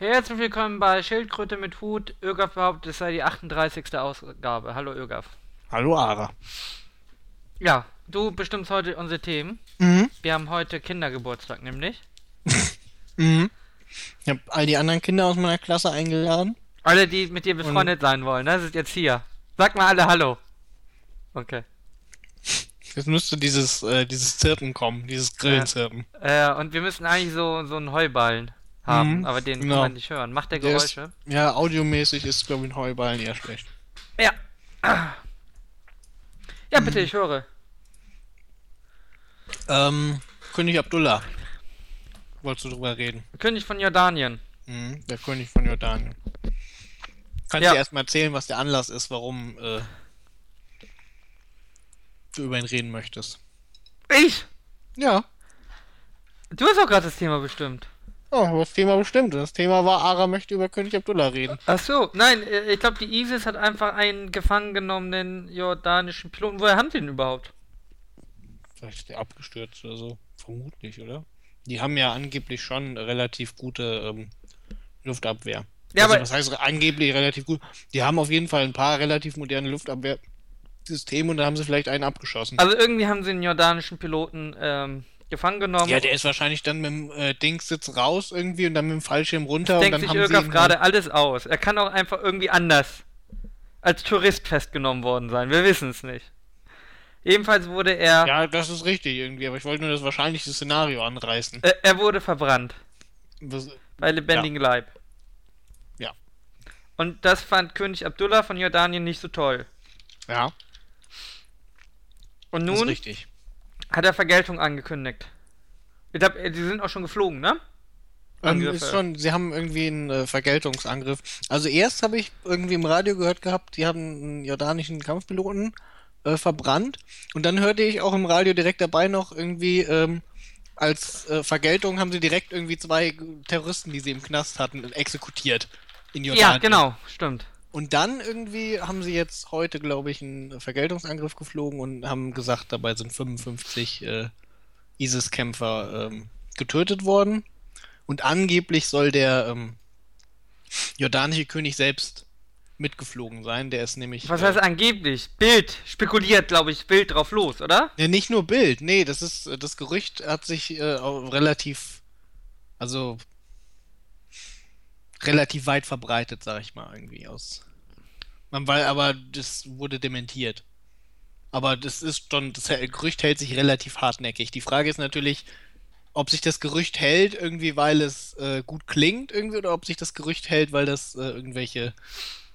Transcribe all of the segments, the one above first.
Herzlich willkommen bei Schildkröte mit Hut. Ögaf behauptet, es sei die 38. Ausgabe. Hallo Ögaf. Hallo Ara. Ja, du bestimmst heute unsere Themen. Mhm. Wir haben heute Kindergeburtstag, nämlich. Mhm. Ich habe all die anderen Kinder aus meiner Klasse eingeladen. Alle, die mit dir befreundet sein wollen, ne, sind jetzt hier. Sag mal alle Hallo. Okay. Jetzt müsste dieses, äh, dieses Zirpen kommen, dieses Grillenzirpen. Äh, und wir müssen eigentlich so, so einen Heuballen haben, Mhm, aber den genau. kann man nicht hören. Macht der Der ist- Geräusche? Ja, audiomäßig ist, glaube ich, ein Heuballen eher schlecht. Ja. Ja, bitte, ich höre. Ähm, König Abdullah. Wolltest du drüber reden? König von Jordanien. Mhm, der König von Jordanien. Kannst Ja. du erstmal erzählen, was der Anlass ist, warum äh, du über ihn reden möchtest? Ich? Ja. Du hast auch gerade das Thema bestimmt. Oh, das Thema bestimmt. Das Thema war, Ara möchte über König Abdullah reden. Ach so, nein, äh, ich glaube, die ISIS hat einfach einen gefangen genommenen jordanischen Piloten. Woher haben sie den überhaupt? Vielleicht ist der abgestürzt oder so. Vermutlich, oder? Die haben ja angeblich schon relativ gute ähm, Luftabwehr. Ja, also, aber- was heißt angeblich relativ gut? Die haben auf jeden Fall ein paar relativ moderne Luftabwehrsysteme und da haben sie vielleicht einen abgeschossen. Also irgendwie haben sie einen jordanischen Piloten ähm, gefangen genommen. ja, der ist wahrscheinlich dann mit dem äh, Dingssitz raus irgendwie und dann mit dem Fallschirm runter denkt und dann sich Irgaf gerade alles aus. Er kann auch einfach irgendwie anders als Tourist festgenommen worden sein. Wir wissen es nicht. Jedenfalls wurde er, Ja, das ist richtig irgendwie, aber ich wollte nur das wahrscheinlichste Szenario anreißen. äh, er wurde verbrannt Was, bei lebendigem Leib. Ja. Und das fand König Abdullah von Jordanien nicht so toll. ja, Und das ist nun richtig. Hat er Vergeltung angekündigt. Ich glaube, die sind auch schon geflogen, ne? Ähm, Angriffe. ist schon, sie haben irgendwie einen äh, Vergeltungsangriff. Also erst habe ich irgendwie im Radio gehört gehabt, die haben einen jordanischen Kampfpiloten äh, verbrannt. Und dann hörte ich auch im Radio direkt dabei noch irgendwie, ähm, als äh, Vergeltung haben sie direkt irgendwie zwei Terroristen, die sie im Knast hatten, exekutiert. In Jordanien. Ja, genau, stimmt. Und dann irgendwie haben sie jetzt heute, glaube ich, einen Vergeltungsangriff geflogen und haben gesagt, dabei sind 55 äh, ISIS-Kämpfer ähm, getötet worden. Und angeblich soll der ähm, jordanische König selbst mitgeflogen sein. Der ist nämlich. Was äh, heißt angeblich? Bild spekuliert, glaube ich, Bild drauf los, oder? Ja, nicht nur Bild. Nee, das ist äh, das Gerücht hat sich äh, relativ, also relativ weit verbreitet, sag ich mal irgendwie aus. Man weil, aber das wurde dementiert. Aber das ist schon, das Gerücht hält sich relativ hartnäckig. Die Frage ist natürlich, ob sich das Gerücht hält, irgendwie weil es äh, gut klingt, irgendwie, oder ob sich das Gerücht hält, weil das äh, irgendwelche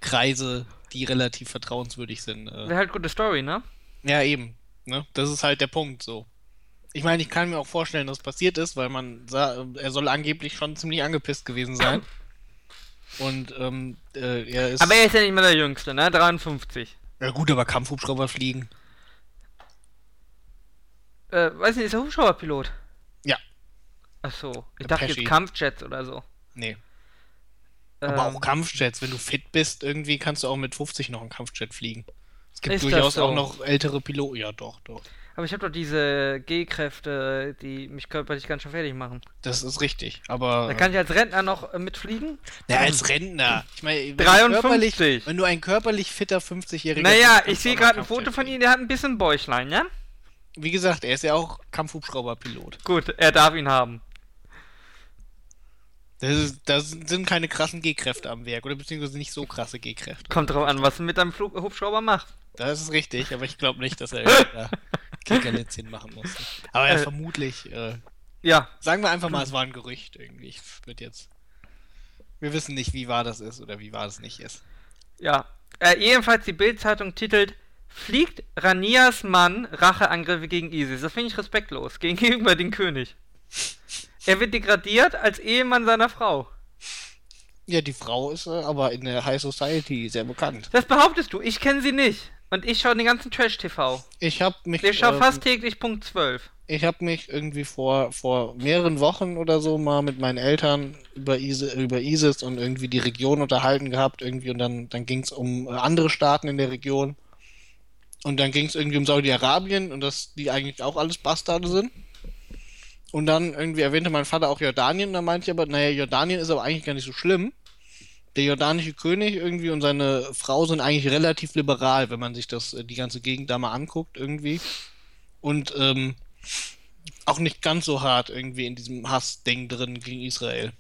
Kreise, die relativ vertrauenswürdig sind, äh, Wäre halt gute Story, ne? ja, eben. Ne? Das ist halt der Punkt so. Ich meine, ich kann mir auch vorstellen, dass es passiert ist, weil man sah, er soll angeblich schon ziemlich angepisst gewesen sein. Und ähm, äh, er ist. Aber er ist ja nicht mehr der Jüngste, ne? 53. ja gut, aber Kampfhubschrauber fliegen. Äh, weiß nicht, ist er Hubschrauberpilot? Ja. Ach so. Ich dachte Pesci. jetzt Kampfjets oder so. Nee. Aber Ähm, auch Kampfjets, wenn du fit bist, irgendwie kannst du auch mit 50 noch einen Kampfjet fliegen. Es gibt durchaus so? auch noch ältere Piloten. Ja, doch, doch. Aber ich habe doch diese G-Kräfte, die mich körperlich ganz schön fertig machen. Das ist richtig. Aber. Da kann ich als Rentner noch äh, mitfliegen? ja, als Rentner. Ich meine, wenn du 53. körperlich- Wenn du ein körperlich fitter 50-Jähriger Naja, ich sehe gerade ein Foto von ihm, der hat ein bisschen Bäuchlein, ja? Wie gesagt, er ist ja auch Kampfhubschrauberpilot. Gut, er darf ihn haben. Da sind keine krassen G-Kräfte am Werk, oder beziehungsweise nicht so krasse G-Kräfte. Kommt drauf an, was du mit deinem Flug Hubschrauber machst. Das ist richtig, aber ich glaube nicht, dass er irgendwie da Kickerlitzchen machen musste. Aber er Äh. vermutlich, äh, Ja, sagen wir einfach mal, es war ein Gerücht irgendwie. Ich würde jetzt. Wir wissen nicht, wie wahr das ist oder wie wahr das nicht ist. ja. Äh, jedenfalls die Bild-Zeitung titelt Fliegt Ranias Mann Racheangriffe gegen ISIS. Das finde ich respektlos gegenüber dem König. Er wird degradiert als Ehemann seiner Frau. Ja, die Frau ist äh, aber in der High Society sehr bekannt. Das behauptest du. Ich kenne sie nicht. Und ich schaue den ganzen Trash-TV. Ich habe mich. Ich schaue ähm, fast täglich Punkt 12. Ich habe mich irgendwie vor, vor mehreren Wochen oder so mal mit meinen Eltern über, ISIS, über ISIS und irgendwie die Region unterhalten gehabt irgendwie und dann, dann ging es um äh, andere Staaten in der Region und dann ging es irgendwie um Saudi-Arabien und dass die eigentlich auch alles Bastarde sind Und dann irgendwie erwähnte mein Vater auch Jordanien. Und dann meinte ich aber, naja, Jordanien ist aber eigentlich gar nicht so schlimm. Der jordanische König irgendwie und seine Frau sind eigentlich relativ liberal, wenn man sich das, äh, die ganze Gegend da mal anguckt irgendwie. Und ähm, auch nicht ganz so hart irgendwie in diesem Hassding drin gegen Israel.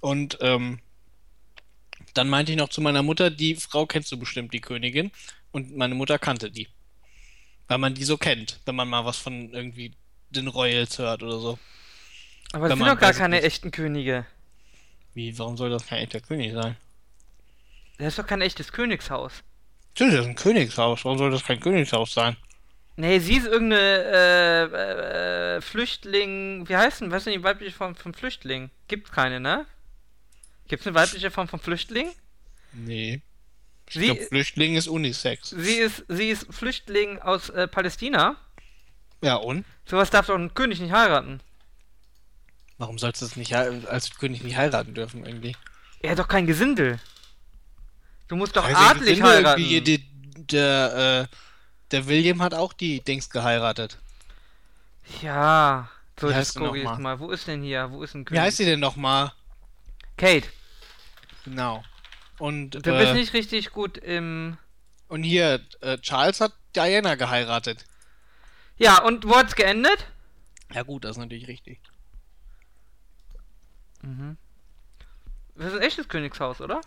Und ähm, dann meinte ich noch zu meiner Mutter, die Frau kennst du bestimmt, die Königin. Und meine Mutter kannte die. Weil man die so kennt, wenn man mal was von irgendwie den Royals hört oder so. Aber das Wenn sind doch gar keine nicht. echten Könige. Wie, warum soll das kein echter König sein? Das ist doch kein echtes Königshaus. Natürlich, das ist ein Königshaus. Warum soll das kein Königshaus sein? Nee, sie ist irgendeine äh, äh, äh, Flüchtling. Wie heißt denn? Was ist denn die weibliche Form von Flüchtling? Gibt's keine, ne? Gibt's eine weibliche Form von Flüchtling? Nee. Ich Sie- glaube, Flüchtling ist Unisex. Sie ist, sie ist Flüchtling aus äh, Palästina. Ja, und? Sowas darf doch ein König nicht heiraten. Warum sollst du das nicht als König nicht heiraten dürfen irgendwie? Er hat doch kein Gesindel. Du musst doch ich, adlig sind wir heiraten. die, der, äh, der William hat auch die Dings geheiratet. Ja. So, Wie heißt gucke ich mal? mal. Wo ist denn hier? Wo ist ein Wie König? heißt sie denn nochmal? Kate. Genau. Und, Du bist äh, nicht richtig gut im. und hier, äh, Charles hat Diana geheiratet. Ja, und wo hat's geendet? Ja gut, das ist natürlich richtig. Mhm. Das ist ein echtes Königshaus, oder?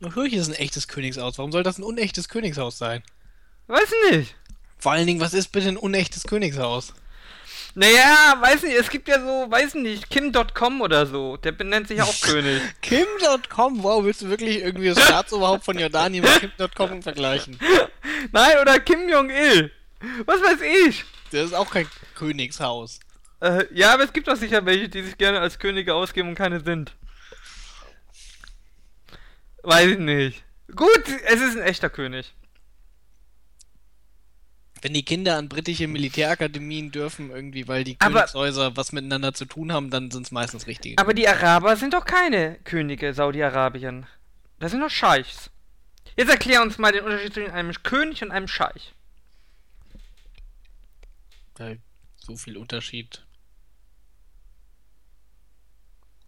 Natürlich ist es ein echtes Königshaus. Warum soll das ein unechtes Königshaus sein? Weiß nicht. Vor allen Dingen, was ist bitte ein unechtes Königshaus? Naja, weiß nicht, es gibt ja so, weiß nicht, Kim.com oder so. Der benennt sich ja auch König. Kim.com, wow, willst du wirklich irgendwie das Staatsoberhaupt von Jordanien mit Kim.com vergleichen? Nein, oder Kim Jong-il. Was weiß ich. Das ist auch kein Königshaus. Äh, ja, aber es gibt doch sicher welche, die sich gerne als Könige ausgeben und keine sind. Weiß ich nicht. Gut, es ist ein echter König. Wenn die Kinder an britische Militärakademien dürfen, irgendwie, weil die Aber- Königshäuser was miteinander zu tun haben, dann sind es meistens richtige. Aber die Araber sind doch keine Könige, Saudi-Arabien. Das sind doch Scheichs. Jetzt erklär uns mal den Unterschied zwischen einem König und einem Scheich. So viel Unterschied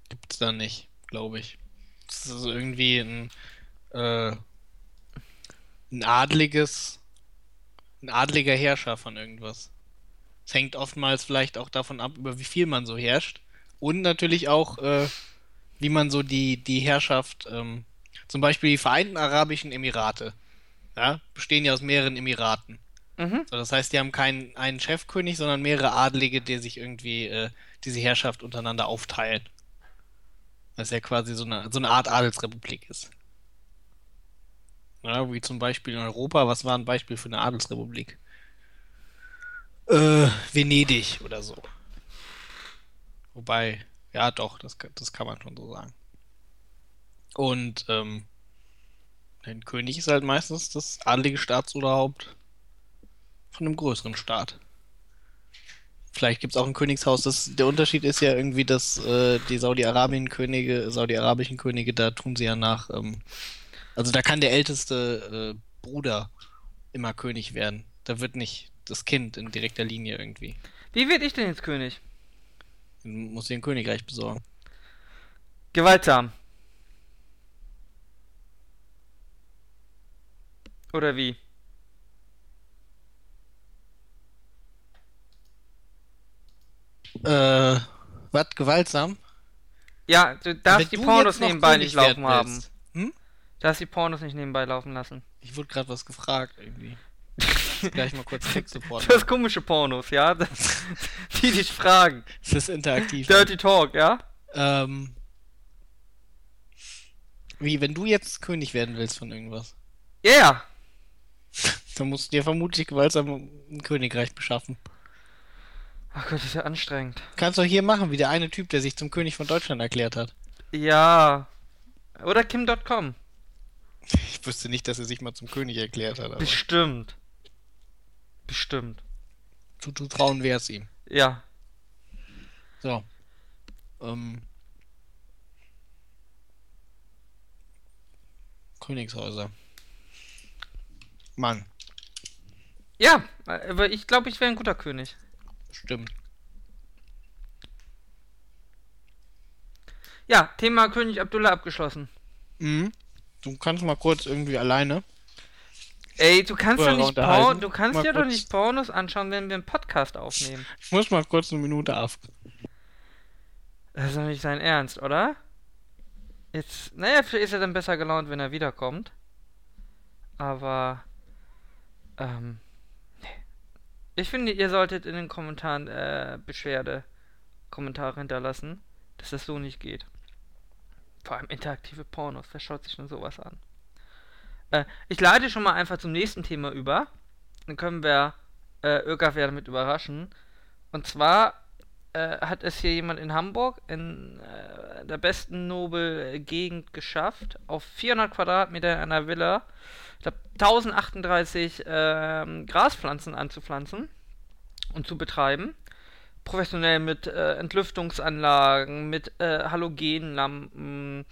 gibt's da nicht, glaube ich. Das ist irgendwie ein, äh, ein adliges, ein adliger Herrscher von irgendwas. Es hängt oftmals vielleicht auch davon ab, über wie viel man so herrscht. Und natürlich auch, äh, wie man so die, die Herrschaft, ähm, zum Beispiel die Vereinten Arabischen Emirate, ja, bestehen ja aus mehreren Emiraten. Mhm. So, das heißt, die haben keinen einen Chefkönig, sondern mehrere Adlige, die sich irgendwie äh, diese Herrschaft untereinander aufteilen. Was ja quasi so eine, so eine Art Adelsrepublik ist. Ja, wie zum Beispiel in Europa, was war ein Beispiel für eine Adelsrepublik? Äh, Venedig oder so. Wobei, ja doch, das, das kann man schon so sagen. Und ähm, ein König ist halt meistens das adlige Staatsoberhaupt von einem größeren Staat. Vielleicht gibt es auch ein Königshaus. Das, der Unterschied ist ja irgendwie, dass äh, die Saudi-Arabien-Könige, saudi-arabischen Könige, da tun sie ja nach. Ähm, also da kann der älteste äh, Bruder immer König werden. Da wird nicht das Kind in direkter Linie irgendwie. Wie werde ich denn jetzt König? Man muss sich ein Königreich besorgen. Gewaltsam. Oder wie? Äh, was? Gewaltsam? Ja, du darfst Wenn die du Pornos nebenbei nicht laufen haben. Hm? Du darfst die Pornos nicht nebenbei laufen lassen. Ich wurde gerade was gefragt irgendwie. Gleich mal kurz Tech-Support. Das ist komische Pornos, ja? Das, die dich fragen. Das ist interaktiv. Dirty Talk, ja? Ähm, wie, wenn du jetzt König werden willst von irgendwas, Ja, ja. dann musst du dir vermutlich gewaltsam ein Königreich beschaffen. Ach Gott, das ist ja anstrengend. Kannst du hier machen, wie der eine Typ, der sich zum König von Deutschland erklärt hat. Ja. Oder Kim.com. Ich wüsste nicht, dass er sich mal zum König erklärt hat, aber Bestimmt. Bestimmt. trauen wäre es ihm. Ja. So. Ähm. Königshäuser. Mann, Ja, aber ich glaube, ich wäre ein guter König. Stimmt. Ja, Thema König Abdullah abgeschlossen. Mhm. Du kannst mal kurz irgendwie alleine. Ey, du kannst doch nicht. Porn, du kannst ja doch nicht Pornos anschauen, wenn wir einen Podcast aufnehmen. Ich muss mal kurz eine Minute auf. Das ist doch nicht sein Ernst, oder? Jetzt, naja, vielleicht ist er dann besser gelaunt, wenn er wiederkommt. Aber, ähm. Ich finde, ihr solltet in den Kommentaren äh, Beschwerde Kommentare hinterlassen, dass das so nicht geht. Vor allem interaktive Pornos, wer schaut sich denn sowas an? Äh, ich leite schon mal einfach zum nächsten Thema über. Dann können wir äh, Ögaf ja damit überraschen. Und zwar äh, hat es hier jemand in Hamburg in äh, der besten Nobel-Gegend geschafft, auf 400 Quadratmeter in einer Villa, ich glaub, 1038 ähm, Graspflanzen anzupflanzen und zu betreiben. Professionell mit äh, Entlüftungsanlagen, mit äh, Halogenlampen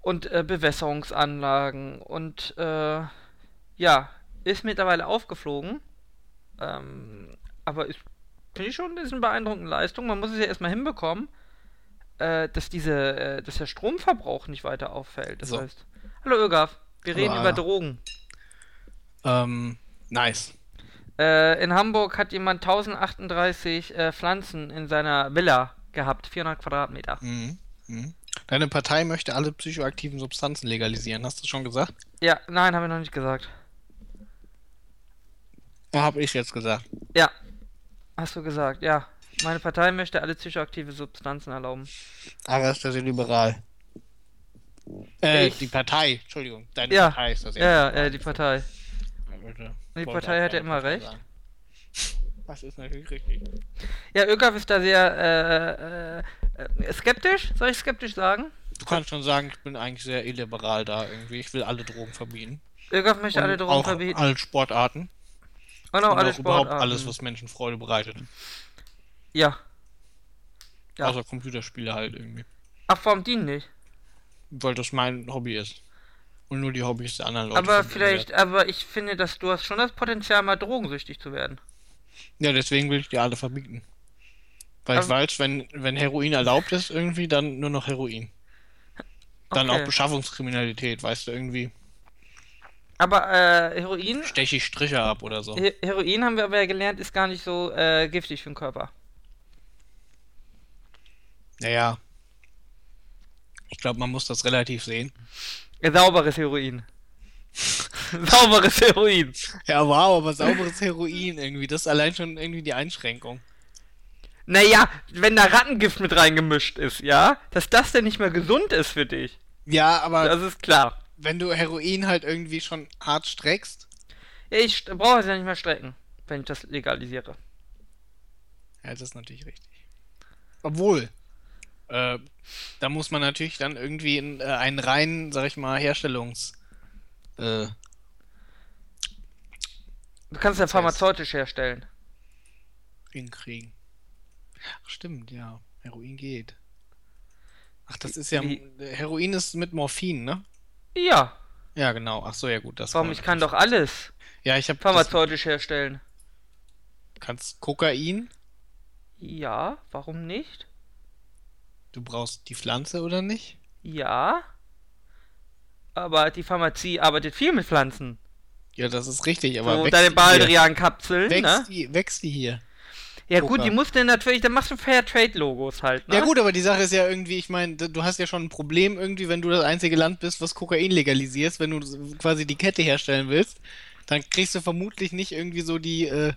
und äh, Bewässerungsanlagen und äh, ja, ist mittlerweile aufgeflogen. Ähm, aber ist finde ich schon, das ist eine beeindruckende Leistung. Man muss es ja erstmal hinbekommen, äh, dass diese, äh, dass der Stromverbrauch nicht weiter auffällt. Das So. heißt, hallo Ögaf, wir reden Anna. über Drogen. Ähm, nice. Äh, in Hamburg hat jemand 1038 äh, Pflanzen in seiner Villa gehabt, 400 Quadratmeter. Mhm. Mhm. Deine Partei möchte alle psychoaktiven Substanzen legalisieren, hast du schon gesagt? Ja, nein, habe ich noch nicht gesagt. Habe ich jetzt gesagt. Ja, hast du gesagt, ja. Meine Partei möchte alle psychoaktive Substanzen erlauben. Aber Ah, ist ja liberal. Äh, Ich- die Partei, Entschuldigung, deine Ja, Partei ist das Ja, ja, äh, die Partei. Die Partei hat ja immer recht. sagen. Das ist natürlich richtig. Ja, Ögaf ist da sehr äh, äh, äh, skeptisch, soll ich skeptisch sagen? Du kannst schon sagen, ich bin eigentlich sehr illiberal da irgendwie. Ich will alle Drogen verbieten. Ögaf möchte alle Drogen auch verbieten. alle Sportarten. Und auch und alle auch überhaupt Sportarten. alles, was Menschen Freude bereitet. Ja. Ja. Außer Computerspiele halt irgendwie. Ach, warum die nicht? Weil das mein Hobby ist. Und nur die Hobbys der anderen Leute. aber vielleicht, werden. aber ich finde, dass du hast schon das Potenzial, mal drogensüchtig zu werden. Ja, deswegen will ich die alle verbieten. Weil ich Aber- weiß, wenn, wenn Heroin erlaubt ist, irgendwie, dann nur noch Heroin. Dann Okay. auch Beschaffungskriminalität, weißt du, irgendwie Aber äh, Heroin, steche ich Striche ab oder so. He Heroin haben wir aber ja gelernt, ist gar nicht so äh, giftig für den Körper. Naja. Ich glaube, man muss das relativ sehen. Äh, Sauberes Heroin. Sauberes Heroin. Ja, wow, aber sauberes Heroin irgendwie, das ist allein schon irgendwie die Einschränkung. Naja, wenn da Rattengift mit reingemischt ist, ja, dass das denn nicht mehr gesund ist für dich. Ja, aber Das ist klar. wenn du Heroin halt irgendwie schon hart streckst, Ja, ich brauche es ja nicht mehr strecken, wenn ich das legalisiere. ja, das ist natürlich richtig. Obwohl, äh, da muss man natürlich dann irgendwie in, äh, einen reinen, sag ich mal, Herstellungs... Äh, Du kannst ja heißt- pharmazeutisch herstellen. hinkriegen. Ach, stimmt, ja. Heroin geht. Ach, das ist ja. Wie- Heroin ist mit Morphin, ne? Ja, Ja, genau. Ach so, ja gut. Das warum? Ich kann doch alles Ja, ich habe. pharmazeutisch herstellen. Kannst Kokain. Ja, warum nicht? Du brauchst die Pflanze oder nicht? Ja. Aber die Pharmazie arbeitet viel mit Pflanzen. Ja, das ist richtig, aber so wächst deine die hier? Baldrian-Kapseln, Wächst, ne? die, wächst die hier? Ja Guck gut, die musst du natürlich, dann machst du Fair-Trade-Logos halt, ne? Ja gut, aber die Sache ist ja irgendwie, ich meine, du hast ja schon ein Problem irgendwie, wenn du das einzige Land bist, was Kokain legalisiert, wenn du quasi die Kette herstellen willst, dann kriegst du vermutlich nicht irgendwie so die äh,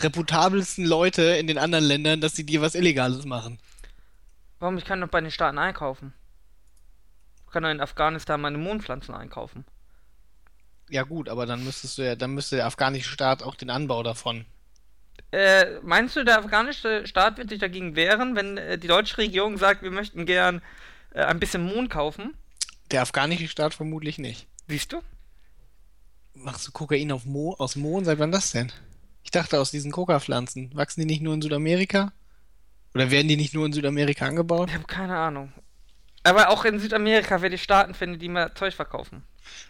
reputabelsten Leute in den anderen Ländern, dass sie dir was Illegales machen. Warum? Ich kann doch bei den Staaten einkaufen. Ich kann doch in Afghanistan meine Mondpflanzen einkaufen. Ja gut, aber dann müsstest du ja, dann müsste der afghanische Staat auch den Anbau davon. Äh, meinst du, der afghanische Staat wird sich dagegen wehren, wenn äh, die deutsche Regierung sagt, wir möchten gern äh, ein bisschen Mond kaufen? Der afghanische Staat vermutlich nicht. Siehst du? Machst du Kokain auf Mo aus Mohn? Seit wann das denn? Ich dachte aus diesen Coca-Pflanzen. Wachsen die nicht nur in Südamerika? Oder werden die nicht nur in Südamerika angebaut? Ich habe keine Ahnung. Aber auch in Südamerika werde ich Staaten finden, die mir Zeug verkaufen.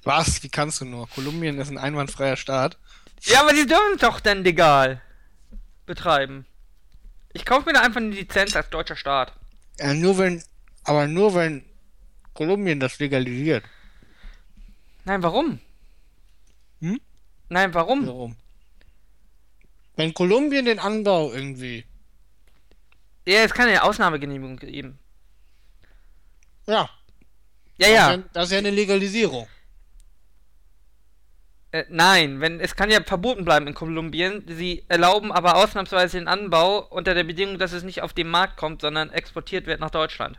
Was? Wie kannst du nur? Kolumbien ist ein einwandfreier Staat. Ja, aber die dürfen doch dann legal betreiben. Ich kaufe mir da einfach eine Lizenz als deutscher Staat. Äh, nur wenn Aber nur wenn Kolumbien das legalisiert. Nein, warum? Hm? Nein, warum? Warum? Wenn Kolumbien den Anbau irgendwie. Ja, es kann ja Ausnahmegenehmigung geben. Ja. Ja, ja. Das ist ja eine Legalisierung. Äh, nein, wenn es kann ja verboten bleiben in Kolumbien. Sie erlauben aber ausnahmsweise den Anbau unter der Bedingung, dass es nicht auf den Markt kommt, sondern exportiert wird nach Deutschland.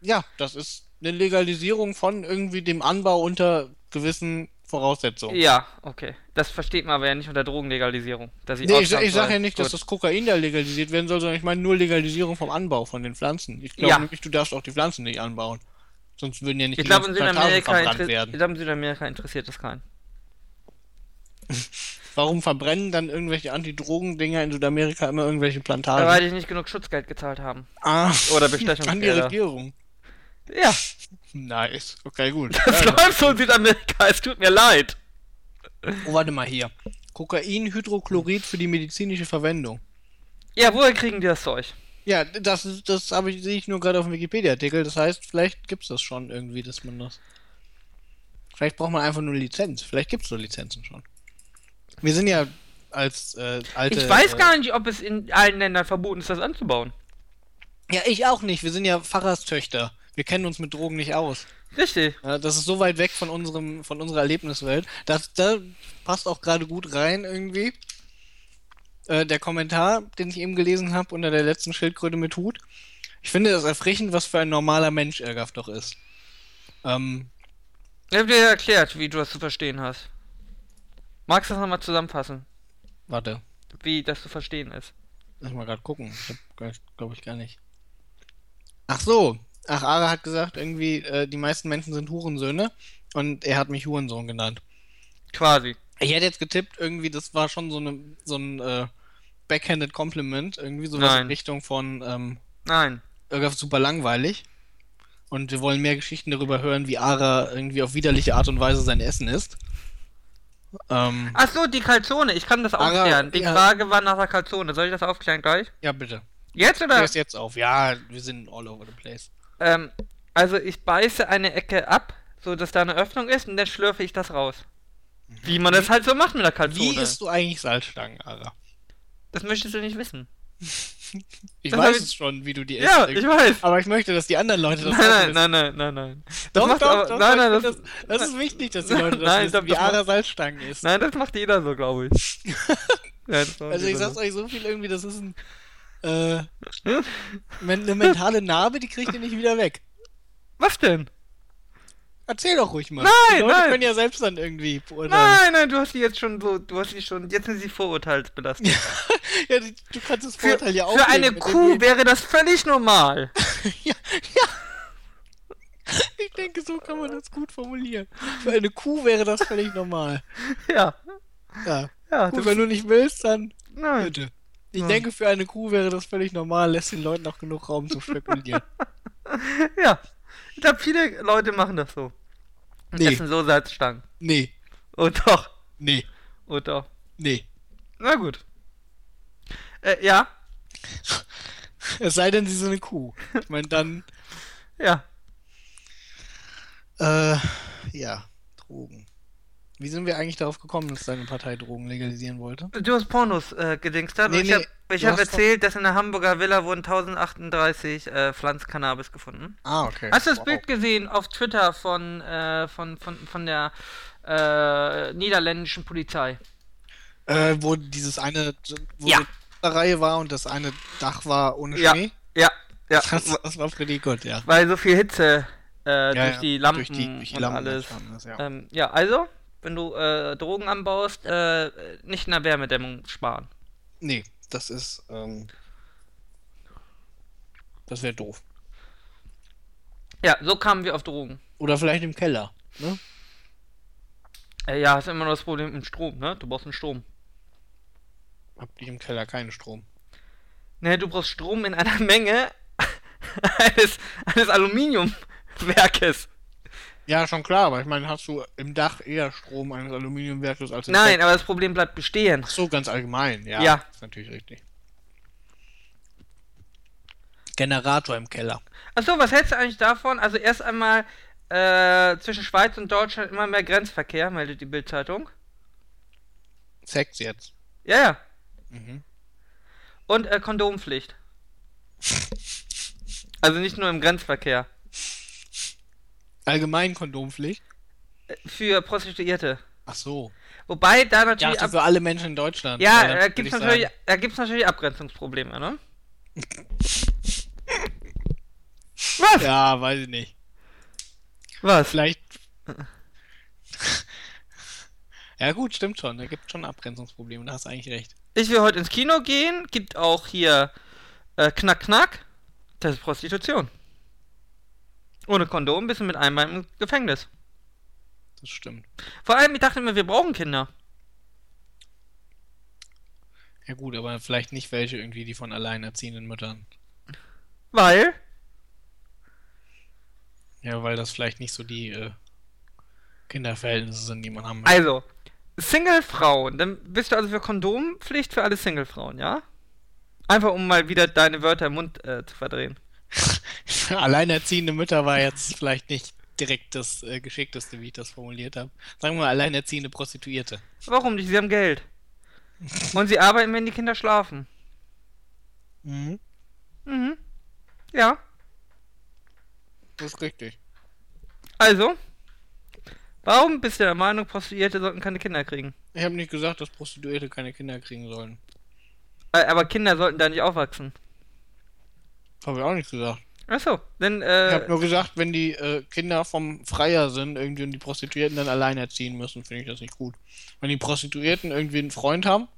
Ja, das ist eine Legalisierung von irgendwie dem Anbau unter gewissen Voraussetzungen. Ja, okay. Das versteht man aber ja nicht unter Drogenlegalisierung. Dass sie Nee, ich, ich sage ja nicht, dass Gut. das Kokain da legalisiert werden soll, sondern ich meine nur Legalisierung vom Anbau von den Pflanzen. Ich glaube Ja. nämlich, du darfst auch die Pflanzen nicht anbauen. Sonst würden ja nicht Ich die glaube, in Südamerika, verbrannt inter- ich werden. glaub, in Südamerika interessiert das keinen. Warum verbrennen dann irgendwelche Antidrogen-Dinger in Südamerika immer irgendwelche Plantagen? Weil die nicht genug Schutzgeld gezahlt haben. ah, Oder an die Bestechungsgelder. Regierung. Ja, Nice. Okay, gut. das Ja, läuft so in Südamerika. Es tut mir leid. oh, warte mal hier. Kokain-Hydrochlorid für die medizinische Verwendung. Ja, woher kriegen die das Zeug? Ja, das, ist- das habe ich, sehe ich nur gerade auf dem Wikipedia-Artikel. Das heißt, vielleicht gibt es das schon irgendwie, dass man das. Vielleicht braucht man einfach nur Lizenz. Vielleicht gibt es so Lizenzen schon. Wir sind ja als äh, alte. Ich weiß äh, gar nicht, ob es in allen Ländern verboten ist, das anzubauen. Ja, ich auch nicht. Wir sind ja Pfarrerstöchter. Wir kennen uns mit Drogen nicht aus. Richtig. Ja, das ist so weit weg von unserem, von unserer Erlebniswelt. Das, da passt auch gerade gut rein irgendwie. Äh, der Kommentar, den ich eben gelesen habe unter der letzten Schildkröte mit Hut. Ich finde es erfrischend, was für ein normaler Mensch Ergaff doch ist. Ähm, Ich hab dir ja erklärt, wie du das zu verstehen hast. Magst du das nochmal zusammenfassen? warte, Wie das zu verstehen ist? lass mal gerade gucken. Ich hab, glaube ich, gar nicht. Ach so. Ach, Ara hat gesagt, irgendwie, äh, die meisten Menschen sind Hurensöhne. Und er hat mich Hurensohn genannt. Quasi. Ich hätte jetzt getippt, irgendwie, das war schon so, eine, so ein äh, backhanded Compliment, irgendwie sowas Nein. in Richtung von ähm, Nein. irgendwas super langweilig. Und wir wollen mehr Geschichten darüber hören, wie Ara irgendwie auf widerliche Art und Weise sein Essen isst. Ähm, Ach so, die Kalzone. Ich kann das Aber, aufklären. Die ja. Frage war nach der Kalzone. Soll ich das aufklären gleich? ja, bitte. Jetzt oder? es jetzt auf. Ja, wir sind all over the place. Ähm, also ich beiße eine Ecke ab, so dass da eine Öffnung ist und dann schlürfe ich das raus. Wie man das halt so macht mit der Kalzone. Wie isst du eigentlich Salzstangen, Ara? Das möchtest du nicht wissen. Ich Das weiß ich- es schon, wie du die isst. Ja, ich weiß. Aber ich möchte, dass die anderen Leute das Nein, auch nein, wissen. nein, nein, nein, nein. Das Doch, doch, aber- doch, nein, nein, das, das, das ist wichtig, dass die Leute das Nein, wissen, das- wie Ara macht- Salzstangen isst. nein, das macht jeder so, glaube ich. ja, Also ich sag's so. euch so viel irgendwie, das ist ein, äh, eine mentale Narbe, die kriegt ihr nicht wieder weg. Was denn? Erzähl doch ruhig mal. Nein, die Leute nein. können ja selbst dann irgendwie beurteilen. Nein, nein, du hast die jetzt schon so, du hast die schon, jetzt sind sie vorurteilsbelastet. Ja, die- du kannst das Für, Vorurteil ja auch. für eine Kuh wäre das völlig normal. ja, ja. Ich denke, so kann man das gut formulieren. Für eine Kuh wäre das völlig normal. Ja. Ja. Ja, Gut, wenn du nicht willst, dann nein. bitte. Ich Ja. denke, für eine Kuh wäre das völlig normal, lässt den Leuten auch genug Raum zu spekulieren. Ja. Ich glaube, viele Leute machen das so. Und Nee. essen so Salzstangen. Nee, Oh doch. nee, Oh doch. nee. Na gut. Äh, ja. Es sei denn, sie sind eine Kuh. Ich meine, dann, Ja. äh, ja, Drogen. Wie sind wir eigentlich darauf gekommen, dass deine Partei Drogen legalisieren wollte? Du hast Pornos äh, gedingst. Nee, Nee, ich nee, habe hab hast doch- erzählt, dass in der Hamburger Villa wurden 1038 äh, Pflanzcannabis gefunden. Ah, okay. Hast du das Wow. Bild gesehen auf Twitter von, äh, von, von, von der äh, niederländischen Polizei? Äh, wo dieses eine, wo Ja. eine Reihe war und das eine Dach war ohne Ja. Schnee? Ja, ja. Das, das war pretty gut, ja. Weil so viel Hitze äh, Ja, durch ja, die Lampen durch die, durch die und Lampen alles. ist, ja. Ähm, ja, also, wenn du äh, Drogen anbaust, äh, nicht in der Wärmedämmung sparen. Nee, das ist, ähm, das wäre doof. Ja, so kamen wir auf Drogen. Oder vielleicht im Keller, ne? Äh, ja, hast immer noch das Problem mit dem Strom, ne? Du brauchst einen Strom. Habt ihr im Keller keinen Strom? Ne, du brauchst Strom in einer Menge eines, eines Aluminiumwerkes. Ja, schon klar, aber ich meine, hast du im Dach eher Strom eines Aluminiumwerkes als im Nein, Keller? aber das Problem bleibt bestehen. Ach so, ganz allgemein, ja. Ja. Ist natürlich richtig. Generator im Keller. Achso, was hältst du eigentlich davon? Also erst einmal äh, zwischen Schweiz und Deutschland immer mehr Grenzverkehr, meldet die Bildzeitung. Sex jetzt. Ja, ja. Mhm. Und äh, Kondompflicht. Also nicht nur im Grenzverkehr. Allgemein Kondompflicht. Für Prostituierte. Ach so. Wobei da Ich natürlich. dachte für alle Menschen in Deutschland. ja, dann da gibt's ich natürlich, sagen, da gibt's natürlich Abgrenzungsprobleme, ne? Was? Ja, weiß ich nicht. Was? Vielleicht. ja, gut, stimmt schon. Da gibt es schon Abgrenzungsprobleme. Da hast du eigentlich recht. Ich will heute ins Kino gehen, gibt auch hier äh, Knack Knack. Das ist Prostitution. Ohne Kondom bist du mit einem Bein im Gefängnis. Das stimmt. Vor allem, ich dachte immer, wir brauchen Kinder. Ja, gut, aber vielleicht nicht welche irgendwie, die von alleinerziehenden Müttern. Weil, Ja, weil das vielleicht nicht so die äh, Kinderverhältnisse sind, die man haben also, Single-Frauen, dann bist du also für Kondompflicht für alle Single-Frauen, ja? Einfach um mal wieder deine Wörter im Mund äh, zu verdrehen. Alleinerziehende Mütter war jetzt vielleicht nicht direkt das äh, Geschickteste, wie ich das formuliert habe. Sagen wir mal alleinerziehende Prostituierte. Warum nicht? Sie haben Geld. Und sie arbeiten, wenn die Kinder schlafen. Mhm. Mhm. Ja. Das ist richtig. Also, warum bist du der Meinung, Prostituierte sollten keine Kinder kriegen? Ich habe nicht gesagt, dass Prostituierte keine Kinder kriegen sollen. Äh, Aber Kinder sollten da nicht aufwachsen. Habe ich auch nicht gesagt. Achso, dann, Ich habe äh, nur gesagt, wenn die äh, Kinder vom Freier sind irgendwie und die Prostituierten dann allein erziehen müssen, finde ich das nicht gut. Wenn die Prostituierten irgendwie einen Freund haben,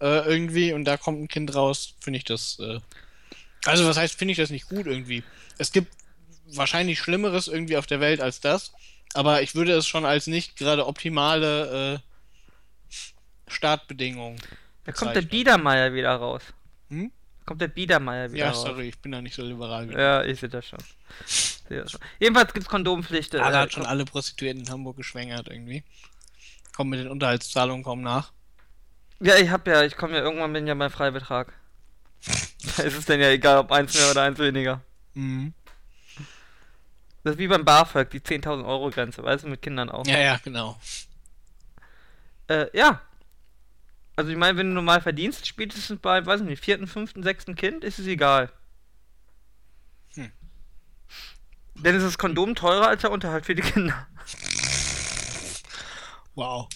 äh, irgendwie, und da kommt ein Kind raus, finde ich das. Äh... Also, was heißt, finde ich das nicht gut irgendwie? Es gibt wahrscheinlich Schlimmeres irgendwie auf der Welt als das, aber ich würde es schon als nicht gerade optimale äh, Startbedingungen. da kommt der. Biedermeier wieder raus. Hm? Kommt der Biedermeier wieder Ja, raus. sorry, ich bin da nicht so liberal wie. Ja, ich sehe das schon. Schon. Jedenfalls gibt's Kondompflicht. äh, Ara hat schon alle Prostituierten in Hamburg geschwängert irgendwie. Kommt mit den Unterhaltszahlungen kaum nach. Ja, ich hab ja, ich komme ja irgendwann bin ja bei Freibetrag. da ist es denn ja egal, ob eins mehr oder eins weniger. Mhm. Das ist wie beim BAföG, die 10.000 Euro Grenze, weißt du, mit Kindern auch. Ja, ja, genau. Äh, ja. Also ich meine, wenn du normal verdienst, spätestens bei, weiß ich nicht, vierten, fünften, sechsten Kind, ist es egal. Hm. Denn ist das Kondom teurer als der Unterhalt für die Kinder. Wow.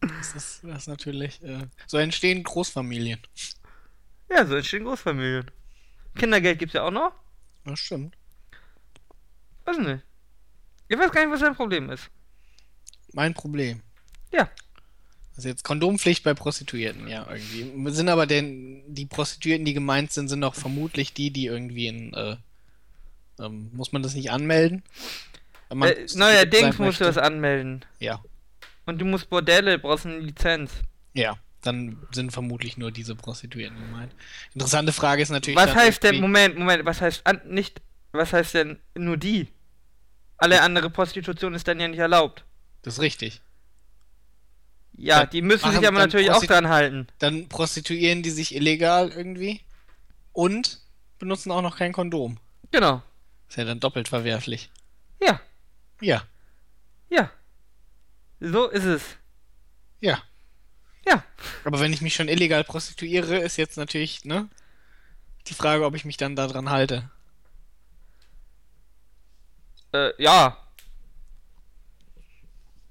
Das ist, das ist natürlich. Äh, so entstehen Großfamilien. Ja, so entstehen Großfamilien. Kindergeld gibt's ja auch noch. Das stimmt. Weiß nicht. Ich weiß gar nicht, was dein Problem ist. Mein Problem. Ja. Also jetzt Kondompflicht bei Prostituierten, ja, irgendwie. Sind aber denn die Prostituierten, die gemeint sind, sind doch vermutlich die, die irgendwie in. Äh, ähm, muss man das nicht anmelden? Äh, neuerdings musst du das anmelden. Ja. Und du musst Bordelle, brauchst eine Lizenz. Ja. Dann sind vermutlich nur diese Prostituierten gemeint. Interessante Frage ist natürlich. Was heißt denn, Moment, Moment, was heißt an, nicht, was heißt denn nur die? Alle andere Prostitution ist dann ja nicht erlaubt. Das ist richtig. Ja, Dann die müssen sich aber natürlich auch dran halten. Dann prostituieren die sich illegal irgendwie und benutzen auch noch kein Kondom. Genau. Ist ja dann doppelt verwerflich. Ja, Ja, ja. So ist es. ja. Ja. Aber wenn ich mich schon illegal prostituiere, ist jetzt natürlich, ne? Die Frage, ob ich mich dann daran halte. Äh, ja.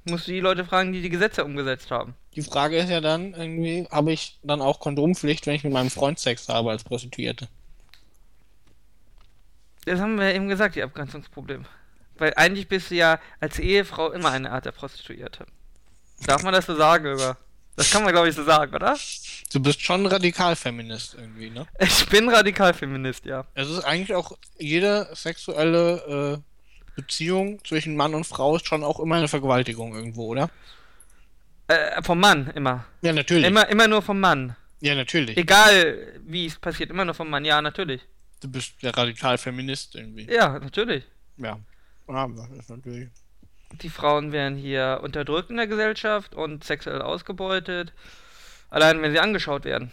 Musst du die Leute fragen, die die Gesetze umgesetzt haben. Die Frage ist ja dann irgendwie, habe ich dann auch Kondompflicht, wenn ich mit meinem Freund Sex habe als Prostituierte? Das haben wir ja eben gesagt, die Abgrenzungsproblem. Weil eigentlich bist du ja als Ehefrau immer eine Art der Prostituierte. Darf man das so sagen, oder? Das kann man, glaube ich, so sagen, oder? Du bist schon Radikalfeminist irgendwie, ne? Ich bin Radikalfeminist, ja. Es ist eigentlich auch jede sexuelle äh, Beziehung zwischen Mann und Frau ist schon auch immer eine Vergewaltigung irgendwo, oder? Äh, vom Mann, immer. Ja, natürlich. Immer, immer nur vom Mann. Ja, natürlich. Egal, wie es passiert, immer nur vom Mann. Ja, natürlich. Du bist der Radikalfeminist irgendwie. Ja, natürlich. Ja. Ja, das ist natürlich. Die Frauen werden hier unterdrückt in der Gesellschaft und sexuell ausgebeutet. Allein wenn sie angeschaut werden.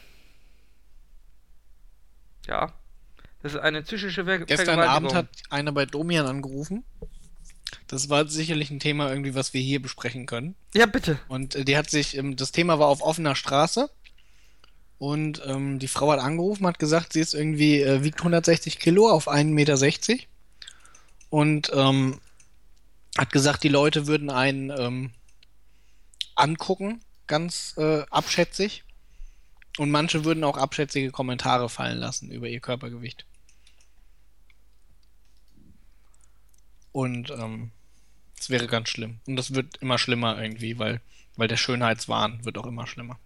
Ja. Das ist eine psychische Ver Gestern Abend hat einer bei Domian angerufen. Das war sicherlich ein Thema irgendwie, was wir hier besprechen können. Ja, bitte. Und äh, die hat sich, ähm, das Thema war auf offener Straße. Und ähm, die Frau hat angerufen, hat gesagt, sie ist irgendwie, äh, wiegt 160 Kilo auf 1,60 Meter. Und ähm, hat gesagt, die Leute würden einen ähm, angucken, ganz äh, abschätzig. Und manche würden auch abschätzige Kommentare fallen lassen über ihr Körpergewicht. Und ähm, das wäre ganz schlimm. Und das wird immer schlimmer irgendwie, weil, weil der Schönheitswahn wird auch immer schlimmer.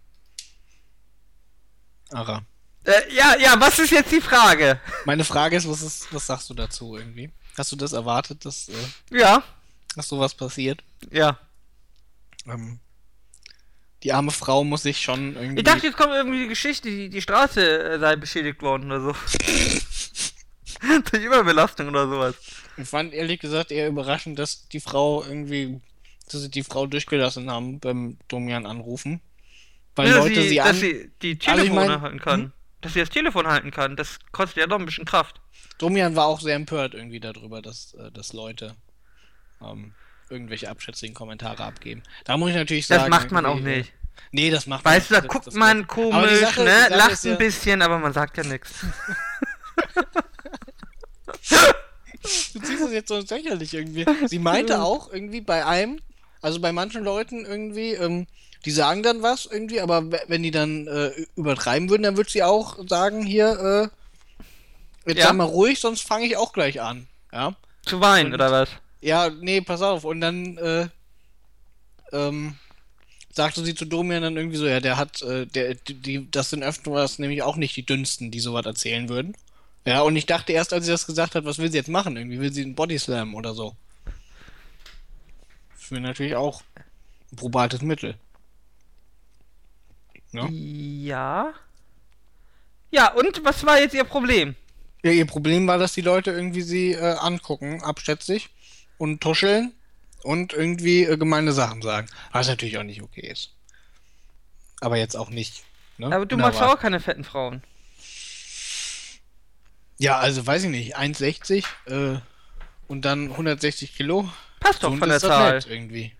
Ara. Äh, ja, ja, was ist jetzt die Frage? Meine Frage ist, was, ist, was sagst du dazu irgendwie? Hast du das erwartet, dass, äh, Ja, dass sowas passiert? ja. Ähm, die arme Frau muss sich schon irgendwie. Ich dachte, jetzt kommt irgendwie die Geschichte, die, die Straße äh, sei beschädigt worden oder so. Durch Überbelastung oder sowas. Ich fand ehrlich gesagt eher überraschend, dass die Frau irgendwie, dass sie die Frau durchgelassen haben beim Domian anrufen. Weil Ja, Leute sie, sie, dass an. sie die Also ich Telefone mein- halten kann. hm? Dass sie das Telefon halten kann. Das kostet ja doch ein bisschen Kraft. Domian war auch sehr empört irgendwie darüber, dass, äh, dass Leute ähm, irgendwelche abschätzigen Kommentare abgeben. Da muss ich natürlich Das sagen. macht man auch äh, nicht. Nee, das macht Weißt du, man da nicht. guckt Das- man das- komisch, Sache- ne? Lacht ist ja- ein bisschen, aber man sagt ja nichts. Du ziehst das jetzt so Lächerlich irgendwie. Sie meinte auch irgendwie bei einem, also bei manchen Leuten irgendwie, ähm, die sagen dann was irgendwie, aber we- wenn die dann äh, übertreiben würden, dann würde sie auch sagen, hier, äh, jetzt Ja. sei mal ruhig, sonst fange ich auch gleich an. Ja. Zu weinen, Und- oder was? Ja, nee, pass auf. Und dann, äh, ähm, sagte sie zu Domian dann irgendwie so, ja, der hat, äh, der, die, die, das sind öfters nämlich auch nicht die dünnsten, die sowas erzählen würden. Ja, und ich dachte erst, als sie das gesagt hat, was will sie jetzt machen? Irgendwie will sie einen Bodyslam oder so. Das wäre natürlich auch ein probates Mittel. Ja. Ja. Ja, und was war jetzt ihr Problem? Ja, ihr Problem war, dass die Leute irgendwie sie äh, angucken, abschätzig und tuscheln und irgendwie äh, gemeine Sachen sagen. Was natürlich auch nicht okay ist. Aber jetzt auch nicht. Ne? Aber du magst Unerwartet. auch keine fetten Frauen. Ja, also weiß ich nicht. 1,60 äh, und dann 160 Kilo. Passt doch Gesund von der Zahl. irgendwie.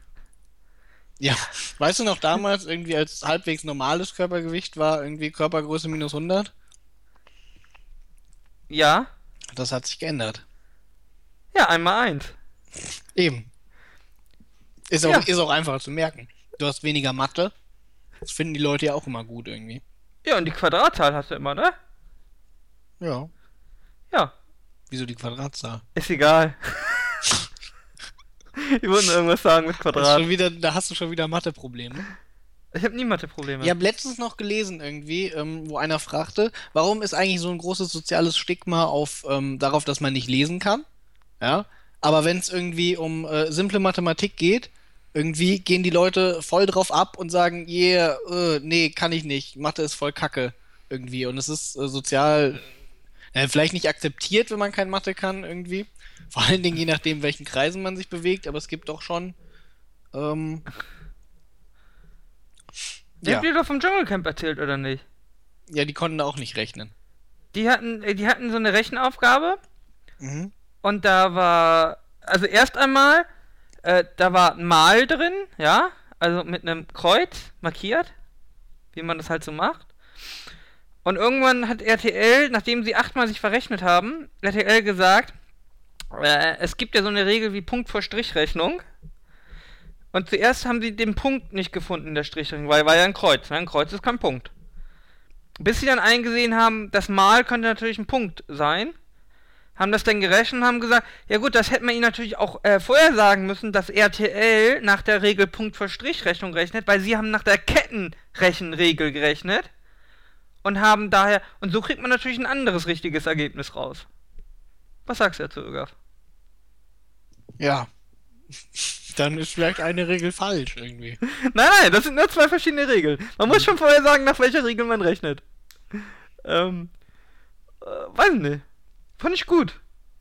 Ja, weißt du noch damals irgendwie als halbwegs normales Körpergewicht war irgendwie Körpergröße minus 100? Ja. Das hat sich geändert. Ja, einmal eins. Eben. Ist auch, Ja. ist auch einfacher zu merken. Du hast weniger Mathe. Das finden die Leute ja auch immer gut irgendwie. Ja, und die Quadratzahl hast du immer, ne? Ja. Ja. Wieso die Quadratzahl? Ist egal. ich wollte nur irgendwas sagen mit Quadrat. schon wieder, da hast du schon wieder Matheprobleme. Ich habe nie Mathe-Probleme. Ich habe letztens noch gelesen irgendwie, ähm, wo einer fragte, warum ist eigentlich so ein großes soziales Stigma auf ähm, darauf, dass man nicht lesen kann? Ja. Aber wenn es irgendwie um äh, simple Mathematik geht, irgendwie gehen die Leute voll drauf ab und sagen, yeah, äh, nee, kann ich nicht, Mathe ist voll Kacke irgendwie. Und es ist äh, sozial äh, vielleicht nicht akzeptiert, wenn man kein Mathe kann irgendwie. Vor allen Dingen je nachdem, welchen Kreisen man sich bewegt, aber es gibt doch schon ähm, Ich ja. hab dir doch vom Dschungelcamp erzählt, oder nicht? ja, die konnten da auch nicht rechnen. Die hatten, äh, die hatten so eine Rechenaufgabe Mhm. und da war, also erst einmal, äh, da war ein Mal drin, ja, also mit einem Kreuz markiert, wie man das halt so macht. Und irgendwann hat RTL, nachdem sie achtmal sich verrechnet haben, RTL gesagt, äh, es gibt ja so eine Regel wie Punkt vor Strichrechnung. Und zuerst haben sie den Punkt nicht gefunden in der Strichrechnung, weil war ja ein Kreuz. Ne? Ein Kreuz ist kein Punkt. Bis sie dann eingesehen haben, das Mal könnte natürlich ein Punkt sein, haben das dann gerechnet und haben gesagt, ja gut, das hätte man ihnen natürlich auch äh, vorher sagen müssen, dass RTL nach der Regel Punkt vor Strichrechnung rechnet, weil sie haben nach der Kettenrechenregel gerechnet und haben daher, und so kriegt man natürlich ein anderes richtiges Ergebnis raus. Was sagst du dazu, Ögaf? Ja. Dann ist vielleicht eine Regel falsch irgendwie. Nein, nein, das sind nur zwei verschiedene Regeln. Man muss schon vorher sagen, nach welcher Regel man rechnet. Ähm, äh, weiß nicht. Fand ich gut.